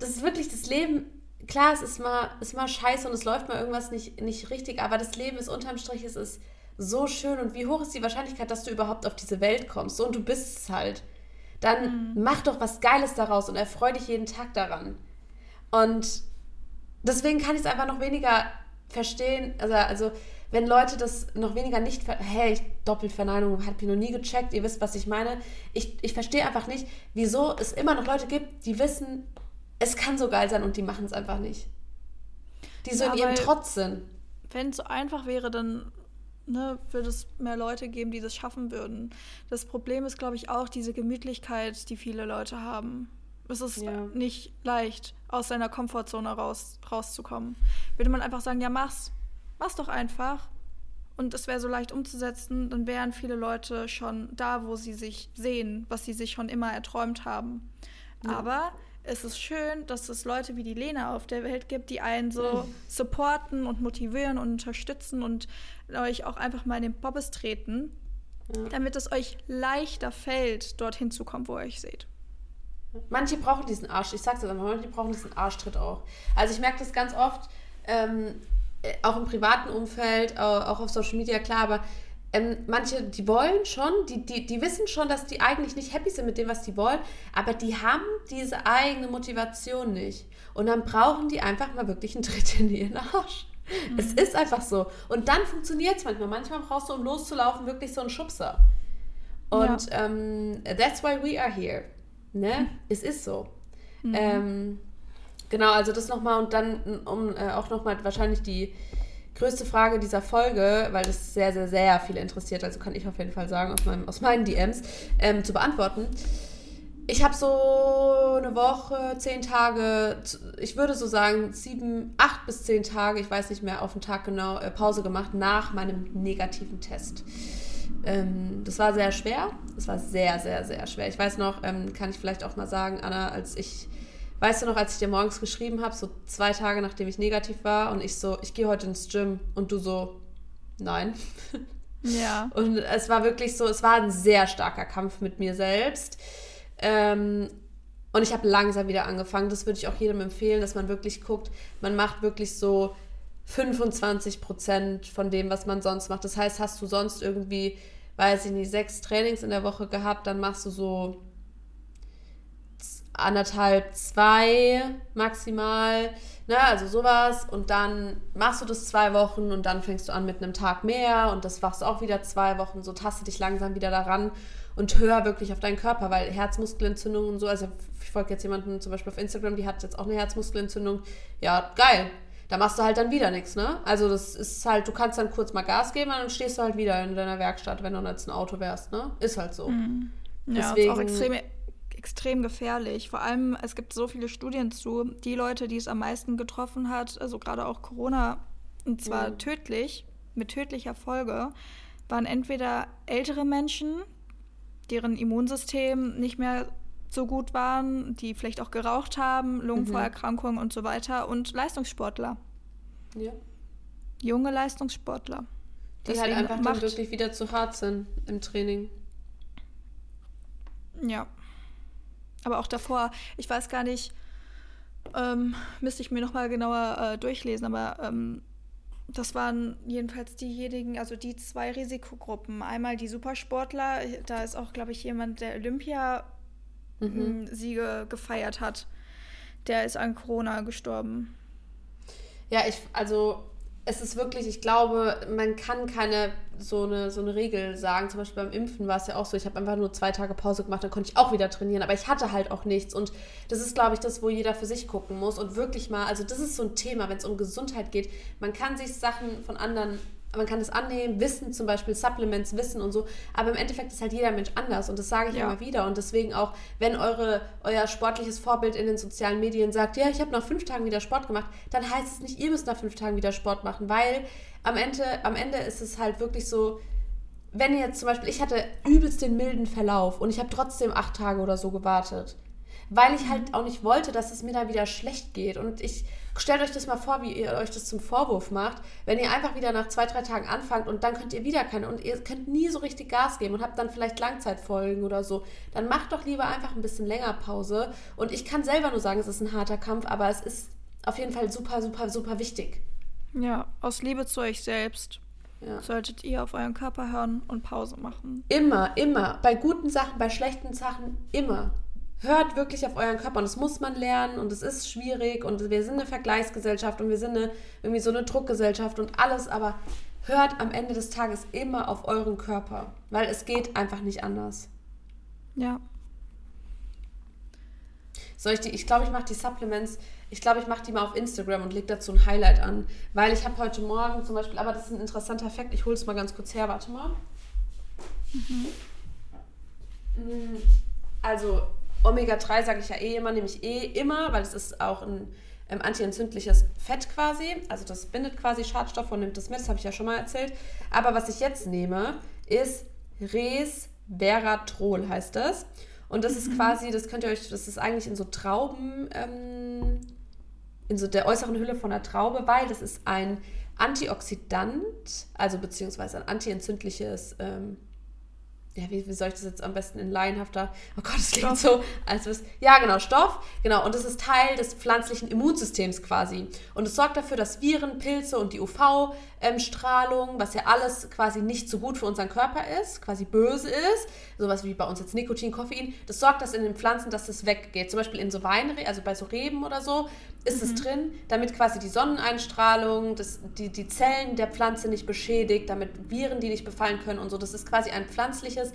das ist wirklich das Leben. Klar, es ist mal, ist mal scheiße und es läuft mal irgendwas nicht, nicht richtig, aber das Leben ist unterm Strich, es ist so schön und wie hoch ist die Wahrscheinlichkeit, dass du überhaupt auf diese Welt kommst? So und du bist es halt. Dann mhm. mach doch was Geiles daraus und erfreu dich jeden Tag daran. Und deswegen kann ich es einfach noch weniger verstehen. Also, also wenn Leute das noch weniger nicht, hey, Doppelverneinung, hat mich noch nie gecheckt, ihr wisst, was ich meine. Ich, ich verstehe einfach nicht, wieso es immer noch Leute gibt, die wissen, es kann so geil sein und die machen es einfach nicht. Die so ja, in ihrem Trotz sind. Wenn es so einfach wäre, dann ne, würde es mehr Leute geben, die das schaffen würden. Das Problem ist, glaube ich, auch diese Gemütlichkeit, die viele Leute haben. Es ist ja. nicht leicht, aus seiner Komfortzone raus, rauszukommen. Würde man einfach sagen, ja, mach's. Mach's doch einfach. Und es wäre so leicht umzusetzen, dann wären viele Leute schon da, wo sie sich sehen, was sie sich schon immer erträumt haben. Ja. Aber es ist schön, dass es Leute wie die Lena auf der Welt gibt, die einen so supporten und motivieren und unterstützen und euch auch einfach mal in den Bobbes treten, ja. damit es euch leichter fällt, dorthin zu kommen, wo ihr euch seht. Manche brauchen diesen Arsch, ich sag's jetzt einfach, manche brauchen diesen Arschtritt auch. Also ich merke das ganz oft, ähm, äh, auch im privaten Umfeld, auch auf Social Media, klar, aber ähm, manche, die wollen schon, die, die, die wissen schon, dass die eigentlich nicht happy sind mit dem, was die wollen, aber die haben diese eigene Motivation nicht. Und dann brauchen die einfach mal wirklich einen Tritt in ihren Arsch. Mhm. Es ist einfach so. Und dann funktioniert es manchmal. Manchmal brauchst du, um loszulaufen, wirklich so einen Schubser. Und ja. ähm, that's why we are here. Ne? Mhm. Es ist so. Mhm. Ähm, genau, also das nochmal und dann, um äh, auch nochmal wahrscheinlich die größte Frage dieser Folge, weil das sehr, sehr, sehr viele interessiert, also kann ich auf jeden Fall sagen, aus, meinem, aus meinen DMs, ähm, zu beantworten. Ich habe so eine Woche, zehn Tage, ich würde so sagen sieben, acht bis zehn Tage, ich weiß nicht mehr auf den Tag genau, äh, Pause gemacht nach meinem negativen Test. Ähm, das war sehr schwer. Das war sehr, sehr, sehr schwer. Ich weiß noch, ähm, kann ich vielleicht auch mal sagen, Anna, als ich Weißt du noch, als ich dir morgens geschrieben habe, so zwei Tage nachdem ich negativ war und ich so, ich gehe heute ins Gym und du so, nein. Ja. Und es war wirklich so, es war ein sehr starker Kampf mit mir selbst. Ähm, und ich habe langsam wieder angefangen. Das würde ich auch jedem empfehlen, dass man wirklich guckt, man macht wirklich so 25 Prozent von dem, was man sonst macht. Das heißt, hast du sonst irgendwie, weiß ich nicht, sechs Trainings in der Woche gehabt, dann machst du so anderthalb, zwei maximal, ne, also sowas. Und dann machst du das zwei Wochen und dann fängst du an mit einem Tag mehr und das machst du auch wieder zwei Wochen. So taste dich langsam wieder daran und hör wirklich auf deinen Körper, weil Herzmuskelentzündung und so, also ich folge jetzt jemanden zum Beispiel auf Instagram, die hat jetzt auch eine Herzmuskelentzündung. Ja, geil. Da machst du halt dann wieder nichts, ne? Also das ist halt, du kannst dann kurz mal Gas geben und dann stehst du halt wieder in deiner Werkstatt, wenn du jetzt ein Auto wärst, ne? Ist halt so. Mhm. Ja, Deswegen, ist auch extrem extrem gefährlich. Vor allem, es gibt so viele Studien zu, die Leute, die es am meisten getroffen hat, also gerade auch Corona, und zwar mhm. tödlich, mit tödlicher Folge, waren entweder ältere Menschen, deren Immunsystem nicht mehr so gut waren, die vielleicht auch geraucht haben, Lungenvorerkrankungen mhm. und so weiter und Leistungssportler. Ja. Junge Leistungssportler. Die halt Deswegen halt einfach dann wirklich wieder zu hart sind im Training. Ja. Aber auch davor, ich weiß gar nicht, ähm, müsste ich mir nochmal genauer äh, durchlesen, aber ähm, das waren jedenfalls diejenigen, also die zwei Risikogruppen. Einmal die Supersportler, da ist auch, glaube ich, jemand, der Olympia-Siege mhm. gefeiert hat. Der ist an Corona gestorben. Ja, ich, also es ist wirklich, ich glaube, man kann keine so eine, so eine Regel sagen. Zum Beispiel beim Impfen war es ja auch so, ich habe einfach nur zwei Tage Pause gemacht, dann konnte ich auch wieder trainieren, aber ich hatte halt auch nichts. Und das ist, glaube ich, das, wo jeder für sich gucken muss und wirklich mal, also das ist so ein Thema, wenn es um Gesundheit geht. Man kann sich Sachen von anderen man kann es annehmen, Wissen zum Beispiel, Supplements, Wissen und so, aber im Endeffekt ist halt jeder Mensch anders und das sage ich ja. immer wieder und deswegen auch, wenn eure, euer sportliches Vorbild in den sozialen Medien sagt, ja, ich habe nach fünf Tagen wieder Sport gemacht, dann heißt es nicht, ihr müsst nach fünf Tagen wieder Sport machen, weil am Ende, am Ende ist es halt wirklich so, wenn ihr jetzt zum Beispiel, ich hatte übelst den milden Verlauf und ich habe trotzdem acht Tage oder so gewartet, weil ich halt auch nicht wollte, dass es mir da wieder schlecht geht und ich Stellt euch das mal vor, wie ihr euch das zum Vorwurf macht, wenn ihr einfach wieder nach zwei, drei Tagen anfangt und dann könnt ihr wieder keine und ihr könnt nie so richtig Gas geben und habt dann vielleicht Langzeitfolgen oder so. Dann macht doch lieber einfach ein bisschen länger Pause. Und ich kann selber nur sagen, es ist ein harter Kampf, aber es ist auf jeden Fall super, super, super wichtig. Ja, aus Liebe zu euch selbst. Ja. Solltet ihr auf euren Körper hören und Pause machen. Immer, immer. Bei guten Sachen, bei schlechten Sachen, immer hört wirklich auf euren Körper und das muss man lernen und es ist schwierig und wir sind eine Vergleichsgesellschaft und wir sind eine, irgendwie so eine Druckgesellschaft und alles, aber hört am Ende des Tages immer auf euren Körper, weil es geht einfach nicht anders. Ja. Soll ich die, ich glaube, ich mache die Supplements, ich glaube, ich mache die mal auf Instagram und lege dazu ein Highlight an, weil ich habe heute Morgen zum Beispiel, aber das ist ein interessanter Fakt, ich hole es mal ganz kurz her, warte mal. Mhm. Mm, also Omega-3 sage ich ja eh immer, nehme ich eh immer, weil es ist auch ein ähm, antientzündliches Fett quasi. Also das bindet quasi Schadstoffe und nimmt das mit, das habe ich ja schon mal erzählt. Aber was ich jetzt nehme, ist Resveratrol heißt das. Und das ist mhm. quasi, das könnt ihr euch, das ist eigentlich in so Trauben, ähm, in so der äußeren Hülle von der Traube, weil das ist ein Antioxidant, also beziehungsweise ein antientzündliches ähm, ja, wie, wie soll ich das jetzt am besten in laienhafter, oh Gott, es klingt so, als was, ja, genau, Stoff, genau, und das ist Teil des pflanzlichen Immunsystems quasi. Und es sorgt dafür, dass Viren, Pilze und die UV-Strahlung, was ja alles quasi nicht so gut für unseren Körper ist, quasi böse ist, sowas wie bei uns jetzt Nikotin, Koffein, das sorgt dass in den Pflanzen, dass das weggeht. Zum Beispiel in so Wein, also bei so Reben oder so, ist mhm. es drin, damit quasi die Sonneneinstrahlung, das, die, die Zellen der Pflanze nicht beschädigt, damit Viren die nicht befallen können und so. Das ist quasi ein pflanzliches,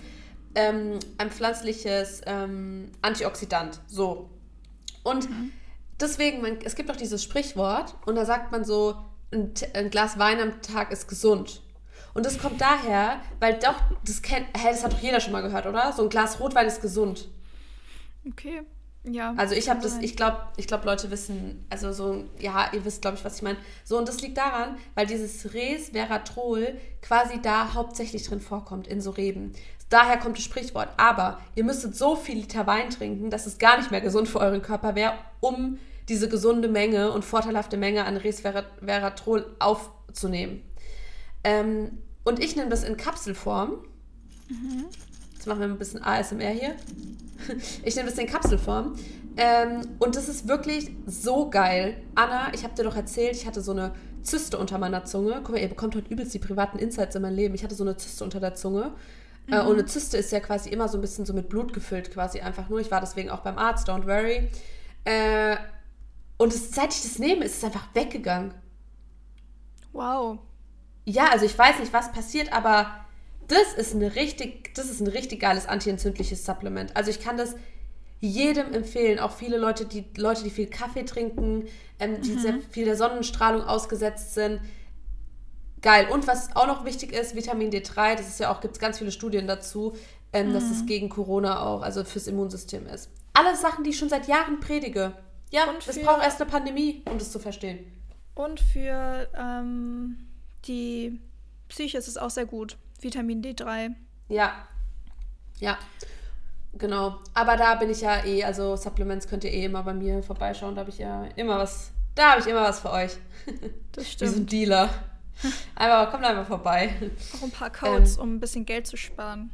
ähm, ein pflanzliches ähm, Antioxidant. So. Und mhm. deswegen, man, es gibt auch dieses Sprichwort und da sagt man so, ein, ein, Glas Wein am Tag ist gesund. Und das kommt daher, weil doch, das kennt, hä, das hat doch jeder schon mal gehört, oder? So ein Glas Rotwein ist gesund. Okay. Ja. Also ich habe das, ich glaube, ich glaube, Leute wissen, also so, ja, ihr wisst, glaube ich, was ich meine. So, und das liegt daran, weil dieses Resveratrol quasi da hauptsächlich drin vorkommt, in so Reben. Daher kommt das Sprichwort. Aber ihr müsstet so viel Liter Wein trinken, dass es gar nicht mehr gesund für euren Körper wäre, um diese gesunde Menge und vorteilhafte Menge an Resveratrol aufzunehmen. Ähm, und ich nehme das in Kapselform. Mhm. Jetzt machen wir ein bisschen ASMR hier. Ich nehme das in Kapselform. Ähm, und das ist wirklich so geil. Anna, ich habe dir doch erzählt, ich hatte so eine Zyste unter meiner Zunge. Guck mal, ihr bekommt heute übelst die privaten Insights in mein Leben. Ich hatte so eine Zyste unter der Zunge. Äh, mhm. Äh, und eine Zyste ist ja quasi immer so ein bisschen so mit Blut gefüllt, quasi einfach nur. Ich war deswegen auch beim Arzt, don't worry. Äh, und es, seit ich das nehme, ist es einfach weggegangen. Wow. Ja, also ich weiß nicht, was passiert, aber das ist, eine richtig, das ist ein richtig geiles antientzündliches Supplement. Also ich kann das jedem empfehlen, auch viele Leute, die Leute, die viel Kaffee trinken, ähm, die mhm. sehr viel der Sonnenstrahlung ausgesetzt sind. Geil. Und was auch noch wichtig ist, Vitamin D3, das ist ja auch, gibt es ganz viele Studien dazu, ähm, mhm. dass es gegen Corona auch, also fürs Immunsystem ist. Alle Sachen, die ich schon seit Jahren predige. Ja, und es braucht erst eine Pandemie, um das zu verstehen. Und für ähm, die Psyche ist es auch sehr gut. Vitamin D3. Ja. Ja. Genau. Aber da bin ich ja eh, also Supplements könnt ihr eh immer bei mir vorbeischauen. Da habe ich ja immer was, da habe ich immer was für euch. Das stimmt. Wie so ein Dealer. Aber kommt einfach vorbei. Auch ein paar Codes, ähm, um ein bisschen Geld zu sparen.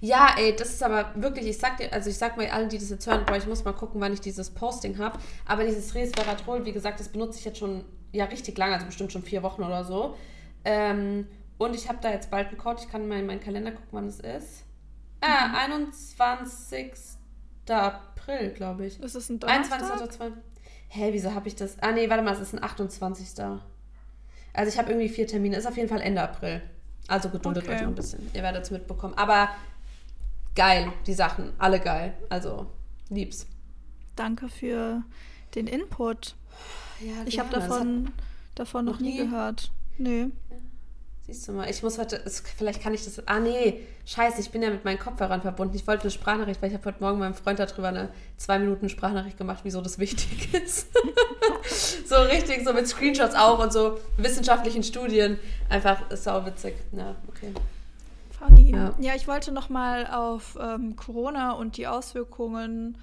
Ja, ey, das ist aber wirklich, ich sag dir, also ich sag mal allen, die das jetzt hören, boah, ich muss mal gucken, wann ich dieses Posting habe. Aber dieses Resveratrol, wie gesagt, das benutze ich jetzt schon ja richtig lange, also bestimmt schon vier Wochen oder so. Ähm, und ich habe da jetzt bald einen Code. Ich kann mal in meinen Kalender gucken, wann es ist. Ah, mhm. 21. April, glaube ich. Ist es ein Donnerstag? 21. Hä, wieso habe ich das? Ah, nee, warte mal, es ist ein 28. Also ich habe irgendwie vier Termine. Ist auf jeden Fall Ende April. Also geduldet okay. euch noch ein bisschen. Ihr werdet es mitbekommen. Aber geil, die Sachen. Alle geil. Also lieb's. Danke für den Input. Ja, ich habe davon, davon noch, noch nie gehört. Nee. Ja. Siehst du mal, ich muss heute, vielleicht kann ich das. Ah, nee, scheiße, ich bin ja mit meinen Kopfhörern verbunden. Ich wollte eine Sprachnachricht, weil ich habe heute Morgen meinem Freund darüber eine zwei Minuten Sprachnachricht gemacht, wieso das wichtig ist. so richtig, so mit Screenshots auch und so wissenschaftlichen Studien. Einfach sau witzig. Ja, okay. Funny. Ja, ja ich wollte nochmal auf ähm, Corona und die Auswirkungen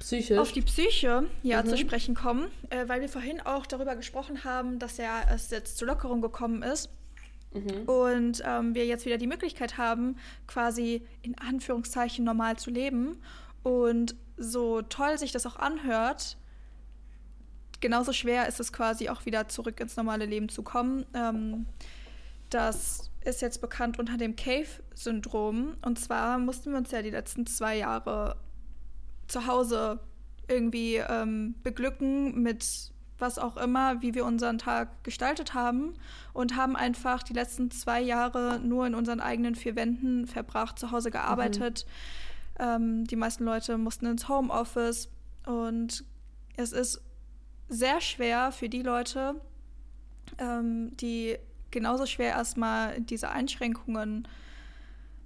Psychisch. auf die Psyche ja, mhm. zu sprechen kommen, äh, weil wir vorhin auch darüber gesprochen haben, dass ja es jetzt zur Lockerung gekommen ist. Mhm. Und ähm, wir jetzt wieder die Möglichkeit haben, quasi in Anführungszeichen normal zu leben. Und so toll sich das auch anhört, genauso schwer ist es quasi auch wieder zurück ins normale Leben zu kommen. Ähm, das ist jetzt bekannt unter dem Cave-Syndrom. Und zwar mussten wir uns ja die letzten zwei Jahre zu Hause irgendwie ähm, beglücken mit was auch immer, wie wir unseren Tag gestaltet haben und haben einfach die letzten zwei Jahre nur in unseren eigenen vier Wänden verbracht, zu Hause gearbeitet. Mhm. Ähm, die meisten Leute mussten ins Homeoffice und es ist sehr schwer für die Leute, ähm, die genauso schwer erstmal diese Einschränkungen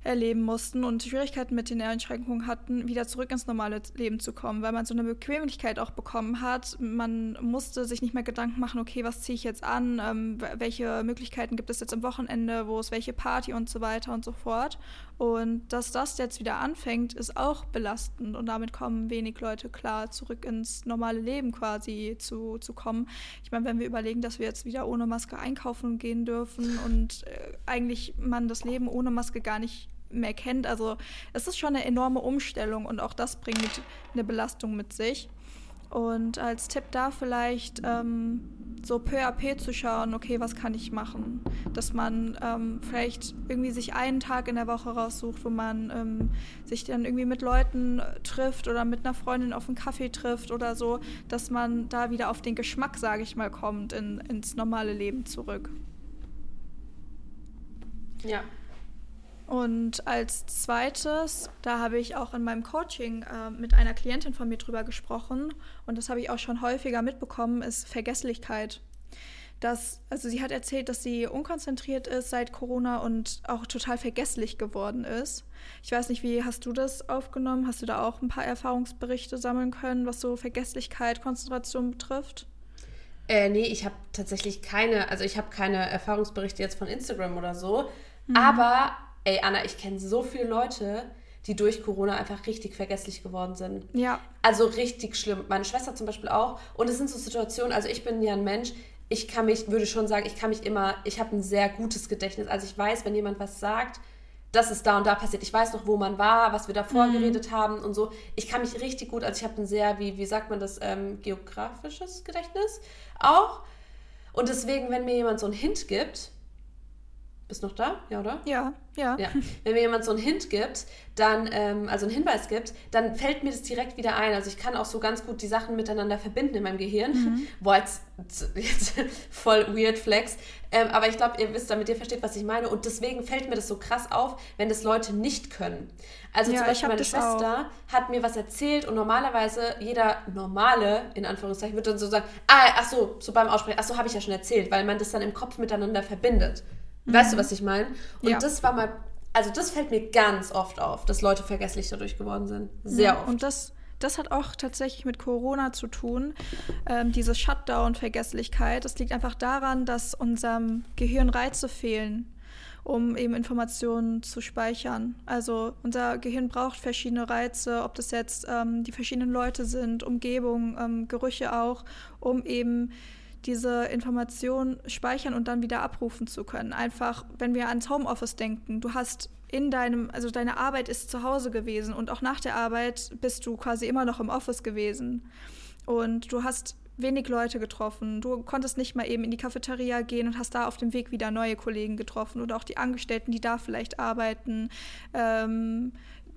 erleben mussten und Schwierigkeiten mit den Einschränkungen hatten, wieder zurück ins normale Leben zu kommen, weil man so eine Bequemlichkeit auch bekommen hat. Man musste sich nicht mehr Gedanken machen, okay, was ziehe ich jetzt an, ähm, welche Möglichkeiten gibt es jetzt am Wochenende, wo ist welche Party und so weiter und so fort. Und dass das jetzt wieder anfängt, ist auch belastend und damit kommen wenig Leute klar, zurück ins normale Leben quasi zu, zu kommen. Ich meine, wenn wir überlegen, dass wir jetzt wieder ohne Maske einkaufen gehen dürfen und äh, eigentlich man das Leben ohne Maske gar nicht mehr kennt. Also es ist schon eine enorme Umstellung und auch das bringt eine Belastung mit sich. Und als Tipp da vielleicht ähm, so peu à peu zu schauen, okay, was kann ich machen? Dass man ähm, vielleicht irgendwie sich einen Tag in der Woche raussucht, wo man ähm, sich dann irgendwie mit Leuten trifft oder mit einer Freundin auf einen Kaffee trifft oder so, dass man da wieder auf den Geschmack, sage ich mal, kommt, in, ins normale Leben zurück. Ja, und als zweites, da habe ich auch in meinem Coaching äh, mit einer Klientin von mir drüber gesprochen und das habe ich auch schon häufiger mitbekommen, ist Vergesslichkeit. Das, also sie hat erzählt, dass sie unkonzentriert ist seit Corona und auch total vergesslich geworden ist. Ich weiß nicht, wie hast du das aufgenommen? Hast du da auch ein paar Erfahrungsberichte sammeln können, was so Vergesslichkeit, Konzentration betrifft? Äh, nee, ich habe tatsächlich keine, also ich habe keine Erfahrungsberichte jetzt von Instagram oder so. Mhm. Aber Ey, Anna, ich kenne so viele Leute, die durch Corona einfach richtig vergesslich geworden sind. Ja. Also richtig schlimm. Meine Schwester zum Beispiel auch. Und es sind so Situationen, also ich bin ja ein Mensch, ich kann mich, würde schon sagen, ich kann mich immer, ich habe ein sehr gutes Gedächtnis. Also ich weiß, wenn jemand was sagt, das ist da und da passiert. Ich weiß noch, wo man war, was wir davor mhm. geredet haben und so. Ich kann mich richtig gut, also ich habe ein sehr, wie, wie sagt man das, ähm, geografisches Gedächtnis auch. Und deswegen, wenn mir jemand so einen Hint gibt, bist noch da? Ja, oder? Ja, ja. ja. Wenn mir jemand so einen Hint gibt, dann, ähm, also einen Hinweis gibt, dann fällt mir das direkt wieder ein. Also ich kann auch so ganz gut die Sachen miteinander verbinden in meinem Gehirn. Mhm. Boah, jetzt, jetzt voll weird flex. Ähm, aber ich glaube, ihr wisst damit, ihr versteht, was ich meine. Und deswegen fällt mir das so krass auf, wenn das Leute nicht können. Also ja, zum Beispiel meine Schwester auch. hat mir was erzählt und normalerweise jeder normale, in Anführungszeichen, wird dann so sagen, ah, ach so, so beim Aussprechen, ach so, habe ich ja schon erzählt, weil man das dann im Kopf miteinander verbindet. Weißt du, mhm. was ich meine? Und ja. das war mal, also das fällt mir ganz oft auf, dass Leute vergesslich dadurch geworden sind. Sehr ja, oft. Und das, das hat auch tatsächlich mit Corona zu tun. Ähm, diese Shutdown-Vergesslichkeit. Das liegt einfach daran, dass unserem Gehirn Reize fehlen, um eben Informationen zu speichern. Also unser Gehirn braucht verschiedene Reize, ob das jetzt ähm, die verschiedenen Leute sind, Umgebung, ähm, Gerüche auch, um eben diese Information speichern und dann wieder abrufen zu können. Einfach, wenn wir ans Homeoffice denken, du hast in deinem, also deine Arbeit ist zu Hause gewesen und auch nach der Arbeit bist du quasi immer noch im Office gewesen. Und du hast wenig Leute getroffen. Du konntest nicht mal eben in die Cafeteria gehen und hast da auf dem Weg wieder neue Kollegen getroffen oder auch die Angestellten, die da vielleicht arbeiten. Ähm,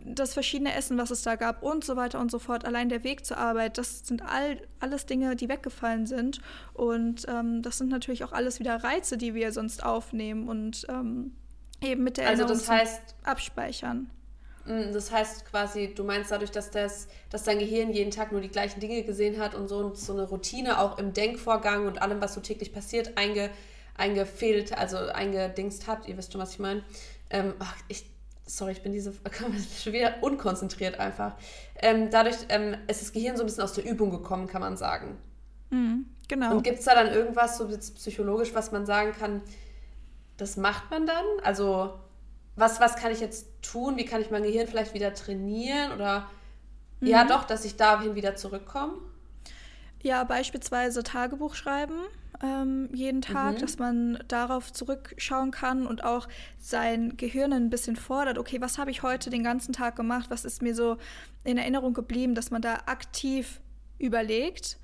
das verschiedene Essen, was es da gab und so weiter und so fort. Allein der Weg zur Arbeit, das sind all, alles Dinge, die weggefallen sind. Und ähm, das sind natürlich auch alles wieder Reize, die wir sonst aufnehmen und ähm, eben mit der also das heißt, abspeichern. Mm, das heißt quasi, du meinst dadurch, dass, das, dass dein Gehirn jeden Tag nur die gleichen Dinge gesehen hat und so, so eine Routine auch im Denkvorgang und allem, was so täglich passiert, einge, eingefehlt, also eingedingst hat. Ihr wisst schon, was ich meine. Ähm, ich, sorry, ich bin diese schon wieder unkonzentriert einfach. Ähm, dadurch ähm, ist das Gehirn so ein bisschen aus der Übung gekommen, kann man sagen. Mhm, genau. Und gibt es da dann irgendwas so psychologisch, was man sagen kann, das macht man dann? Also was, was kann ich jetzt tun? Wie kann ich mein Gehirn vielleicht wieder trainieren? Oder mhm. ja, doch, dass ich dahin wieder zurückkomme? Ja, beispielsweise Tagebuch schreiben ähm, jeden Tag, mhm. dass man darauf zurückschauen kann und auch sein Gehirn ein bisschen fordert, okay, was habe ich heute den ganzen Tag gemacht, was ist mir so in Erinnerung geblieben, dass man da aktiv überlegt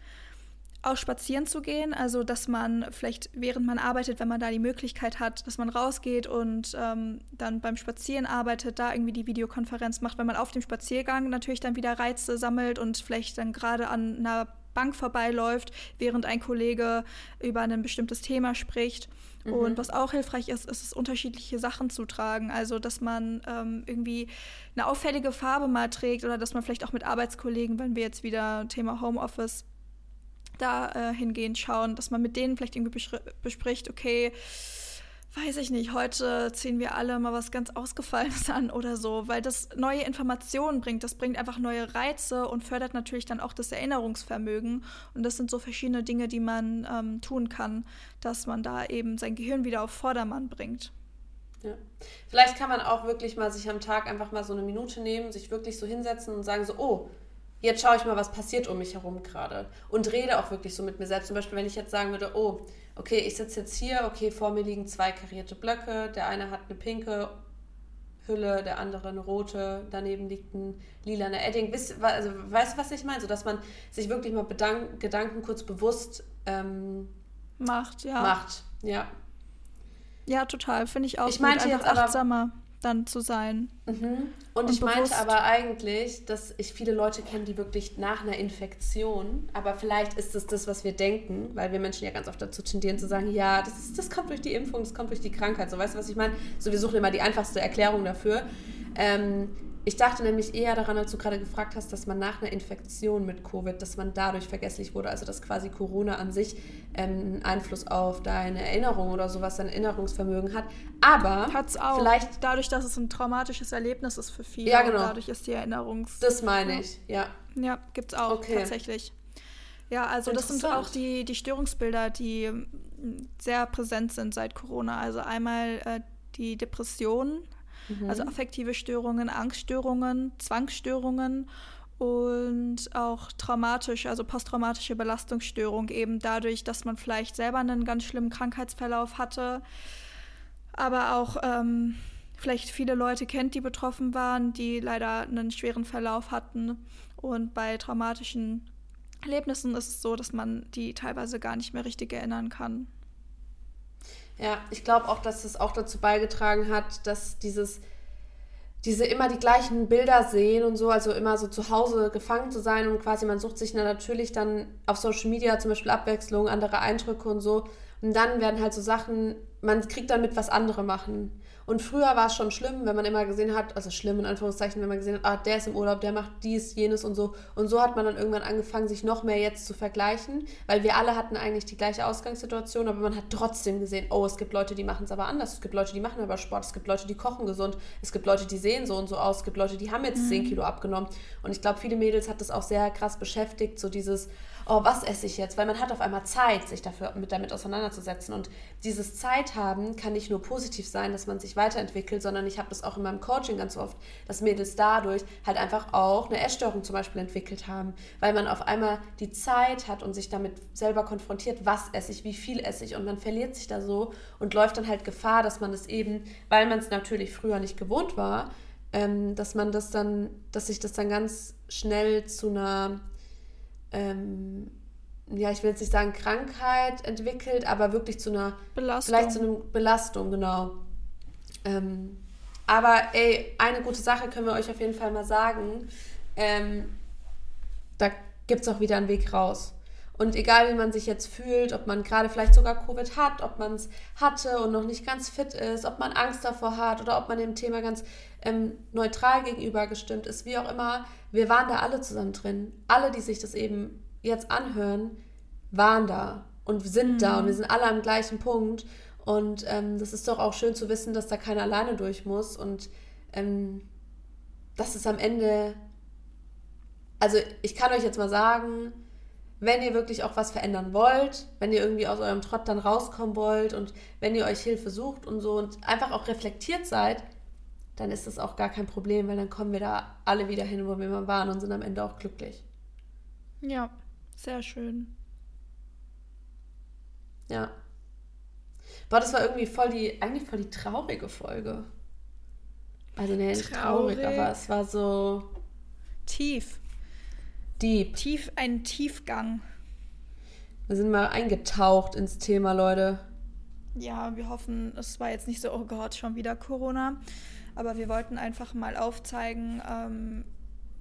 auch spazieren zu gehen, also dass man vielleicht während man arbeitet, wenn man da die Möglichkeit hat, dass man rausgeht und ähm, dann beim Spazieren arbeitet, da irgendwie die Videokonferenz macht, weil man auf dem Spaziergang natürlich dann wieder Reize sammelt und vielleicht dann gerade an einer Bank vorbeiläuft, während ein Kollege über ein bestimmtes Thema spricht. Mhm. Und was auch hilfreich ist, ist es, unterschiedliche Sachen zu tragen. Also, dass man ähm, irgendwie eine auffällige Farbe mal trägt oder dass man vielleicht auch mit Arbeitskollegen, wenn wir jetzt wieder Thema Homeoffice da äh, hingehend schauen, dass man mit denen vielleicht irgendwie bespricht, okay, weiß ich nicht, heute ziehen wir alle mal was ganz Ausgefallenes an oder so, weil das neue Informationen bringt. Das bringt einfach neue Reize und fördert natürlich dann auch das Erinnerungsvermögen. Und das sind so verschiedene Dinge, die man ähm, tun kann, dass man da eben sein Gehirn wieder auf Vordermann bringt. Ja. Vielleicht kann man auch wirklich mal sich am Tag einfach mal so eine Minute nehmen, sich wirklich so hinsetzen und sagen so, oh, jetzt schaue ich mal, was passiert um mich herum gerade. Und rede auch wirklich so mit mir selbst. Zum Beispiel, wenn ich jetzt sagen würde, oh, okay, ich sitze jetzt hier, okay, vor mir liegen zwei karierte Blöcke, der eine hat eine pinke Hülle, der andere eine rote, daneben liegt ein lilaner Edding. Weißt, also, weißt du, was ich meine? So, dass man sich wirklich mal Bedank Gedanken kurz bewusst ähm, macht, ja. Macht, ja. Ja, total. Finde ich auch ich meinte jetzt achtsamer. Dann zu sein. Mhm. Und, und, ich bewusst. meinte aber eigentlich, dass ich viele Leute kenne, die wirklich nach einer Infektion, aber vielleicht ist es das, was wir denken, weil wir Menschen ja ganz oft dazu tendieren zu sagen, ja, das, ist, das kommt durch die Impfung, das kommt durch die Krankheit. So, weißt du, was ich meine? So, wir suchen immer die einfachste Erklärung dafür. Ähm, ich dachte nämlich eher daran, als du gerade gefragt hast, dass man nach einer Infektion mit Covid, dass man dadurch vergesslich wurde, also dass quasi Corona an sich ähm, einen Einfluss auf deine Erinnerung oder sowas, dein Erinnerungsvermögen hat. Aber Hat's auch. vielleicht dadurch, dass es ein traumatisches Erlebnis ist für viele. Ja, genau. dadurch ist die Erinnerungs. Das meine ich, ja. Ja, gibt es auch okay. tatsächlich. Ja, also das sind auch die, die Störungsbilder, die sehr präsent sind seit Corona. Also einmal äh, die Depression, Mhm. Also affektive Störungen, Angststörungen, Zwangsstörungen und auch traumatisch, also posttraumatische Belastungsstörung, eben dadurch, dass man vielleicht selber einen ganz schlimmen Krankheitsverlauf hatte, aber auch ähm, vielleicht viele Leute kennt, die betroffen waren, die leider einen schweren Verlauf hatten. Und bei traumatischen Erlebnissen ist es so, dass man die teilweise gar nicht mehr richtig erinnern kann. Ja, ich glaube auch, dass es auch dazu beigetragen hat, dass dieses diese immer die gleichen Bilder sehen und so, also immer so zu Hause gefangen zu sein und quasi man sucht sich natürlich dann auf Social Media zum Beispiel Abwechslung, andere Eindrücke und so. Und dann werden halt so Sachen, man kriegt dann mit, was andere machen. Und früher war es schon schlimm, wenn man immer gesehen hat, also schlimm in Anführungszeichen, wenn man gesehen hat, ah, der ist im Urlaub, der macht dies, jenes und so. Und so hat man dann irgendwann angefangen, sich noch mehr jetzt zu vergleichen, weil wir alle hatten eigentlich die gleiche Ausgangssituation, aber man hat trotzdem gesehen, oh, es gibt Leute, die machen es aber anders, es gibt Leute, die machen aber Sport, es gibt Leute, die kochen gesund, es gibt Leute, die sehen so und so aus, es gibt Leute, die haben jetzt mhm. 10 Kilo abgenommen. Und ich glaube, viele Mädels hat das auch sehr krass beschäftigt, so dieses, oh, was esse ich jetzt? Weil man hat auf einmal Zeit, sich dafür, mit, damit auseinanderzusetzen. Und dieses Zeit haben kann nicht nur positiv sein, dass man sich weiterentwickelt, sondern ich habe das auch in meinem Coaching ganz oft, dass Mädels dadurch halt einfach auch eine Essstörung zum Beispiel entwickelt haben, weil man auf einmal die Zeit hat und sich damit selber konfrontiert, was esse ich, wie viel esse ich und man verliert sich da so und läuft dann halt Gefahr, dass man es eben, weil man es natürlich früher nicht gewohnt war, ähm, dass man das dann, dass sich das dann ganz schnell zu einer ähm, ja, ich will jetzt nicht sagen Krankheit entwickelt, aber wirklich zu einer Belastung. Vielleicht zu einer Belastung, genau. Ähm, Aber ey, eine gute Sache können wir euch auf jeden Fall mal sagen. Ähm, da gibt es auch wieder einen Weg raus. Und egal wie man sich jetzt fühlt, ob man gerade vielleicht sogar Covid hat, ob man es hatte und noch nicht ganz fit ist, ob man Angst davor hat oder ob man dem Thema ganz ähm, neutral gegenüber gestimmt ist, wie auch immer, wir waren da alle zusammen drin. Alle, die sich das eben jetzt anhören, waren da und sind mhm. da und wir sind alle am gleichen Punkt. Und ähm, das ist doch auch schön zu wissen, dass da keiner alleine durch muss und ähm, dass es am Ende, also ich kann euch jetzt mal sagen, wenn ihr wirklich auch was verändern wollt, wenn ihr irgendwie aus eurem Trott dann rauskommen wollt und wenn ihr euch Hilfe sucht und so und einfach auch reflektiert seid, dann ist das auch gar kein Problem, weil dann kommen wir da alle wieder hin, wo wir mal waren und sind am Ende auch glücklich. Ja, sehr schön. Ja. Boah, das war irgendwie voll die, eigentlich voll die traurige Folge. Also ne, nicht traurig, traurig aber es war so tief. Deep. Tief, ein Tiefgang. Wir sind mal eingetaucht ins Thema, Leute. Ja, wir hoffen, es war jetzt nicht so, oh Gott, schon wieder Corona. Aber wir wollten einfach mal aufzeigen, ähm,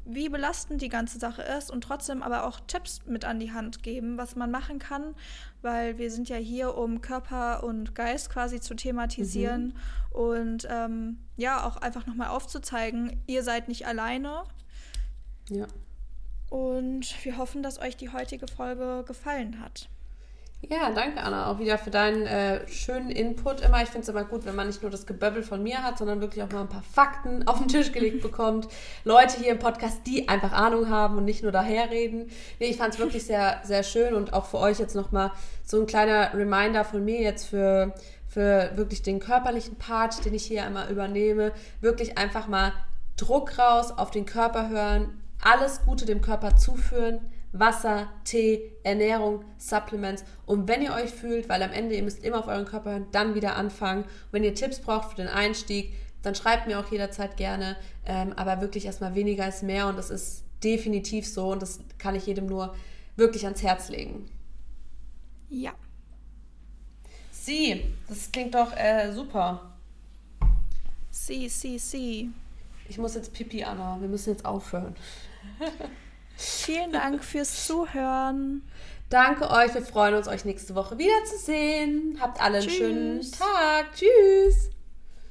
wie belastend die ganze Sache ist und trotzdem aber auch Tipps mit an die Hand geben, was man machen kann, weil wir sind ja hier, um Körper und Geist quasi zu thematisieren mhm. und ähm, ja, auch einfach nochmal aufzuzeigen, ihr seid nicht alleine. Ja. Und wir hoffen, dass euch die heutige Folge gefallen hat. Ja, danke Anna, auch wieder für deinen äh, schönen Input immer. Ich finde es immer gut, wenn man nicht nur das Geböbbel von mir hat, sondern wirklich auch mal ein paar Fakten auf den Tisch gelegt bekommt. Leute hier im Podcast, die einfach Ahnung haben und nicht nur daherreden. Nee, ich fand es wirklich sehr, sehr schön und auch für euch jetzt nochmal so ein kleiner Reminder von mir jetzt für, für wirklich den körperlichen Part, den ich hier einmal übernehme. Wirklich einfach mal Druck raus, auf den Körper hören, alles Gute dem Körper zuführen. Wasser, Tee, Ernährung, Supplements. Und wenn ihr euch fühlt, weil am Ende ihr müsst immer auf euren Körper hören, dann wieder anfangen. Und wenn ihr Tipps braucht für den Einstieg, dann schreibt mir auch jederzeit gerne. Ähm, aber wirklich erstmal weniger ist mehr und das ist definitiv so und das kann ich jedem nur wirklich ans Herz legen. Ja. Sie, das klingt doch äh, super. Sie, sie, sie. Ich muss jetzt Pipi, Anna. Wir müssen jetzt aufhören. Vielen Dank fürs Zuhören. Danke euch. Wir freuen uns, euch nächste Woche wiederzusehen. Habt alle einen Tschüss. schönen Tag. Tschüss.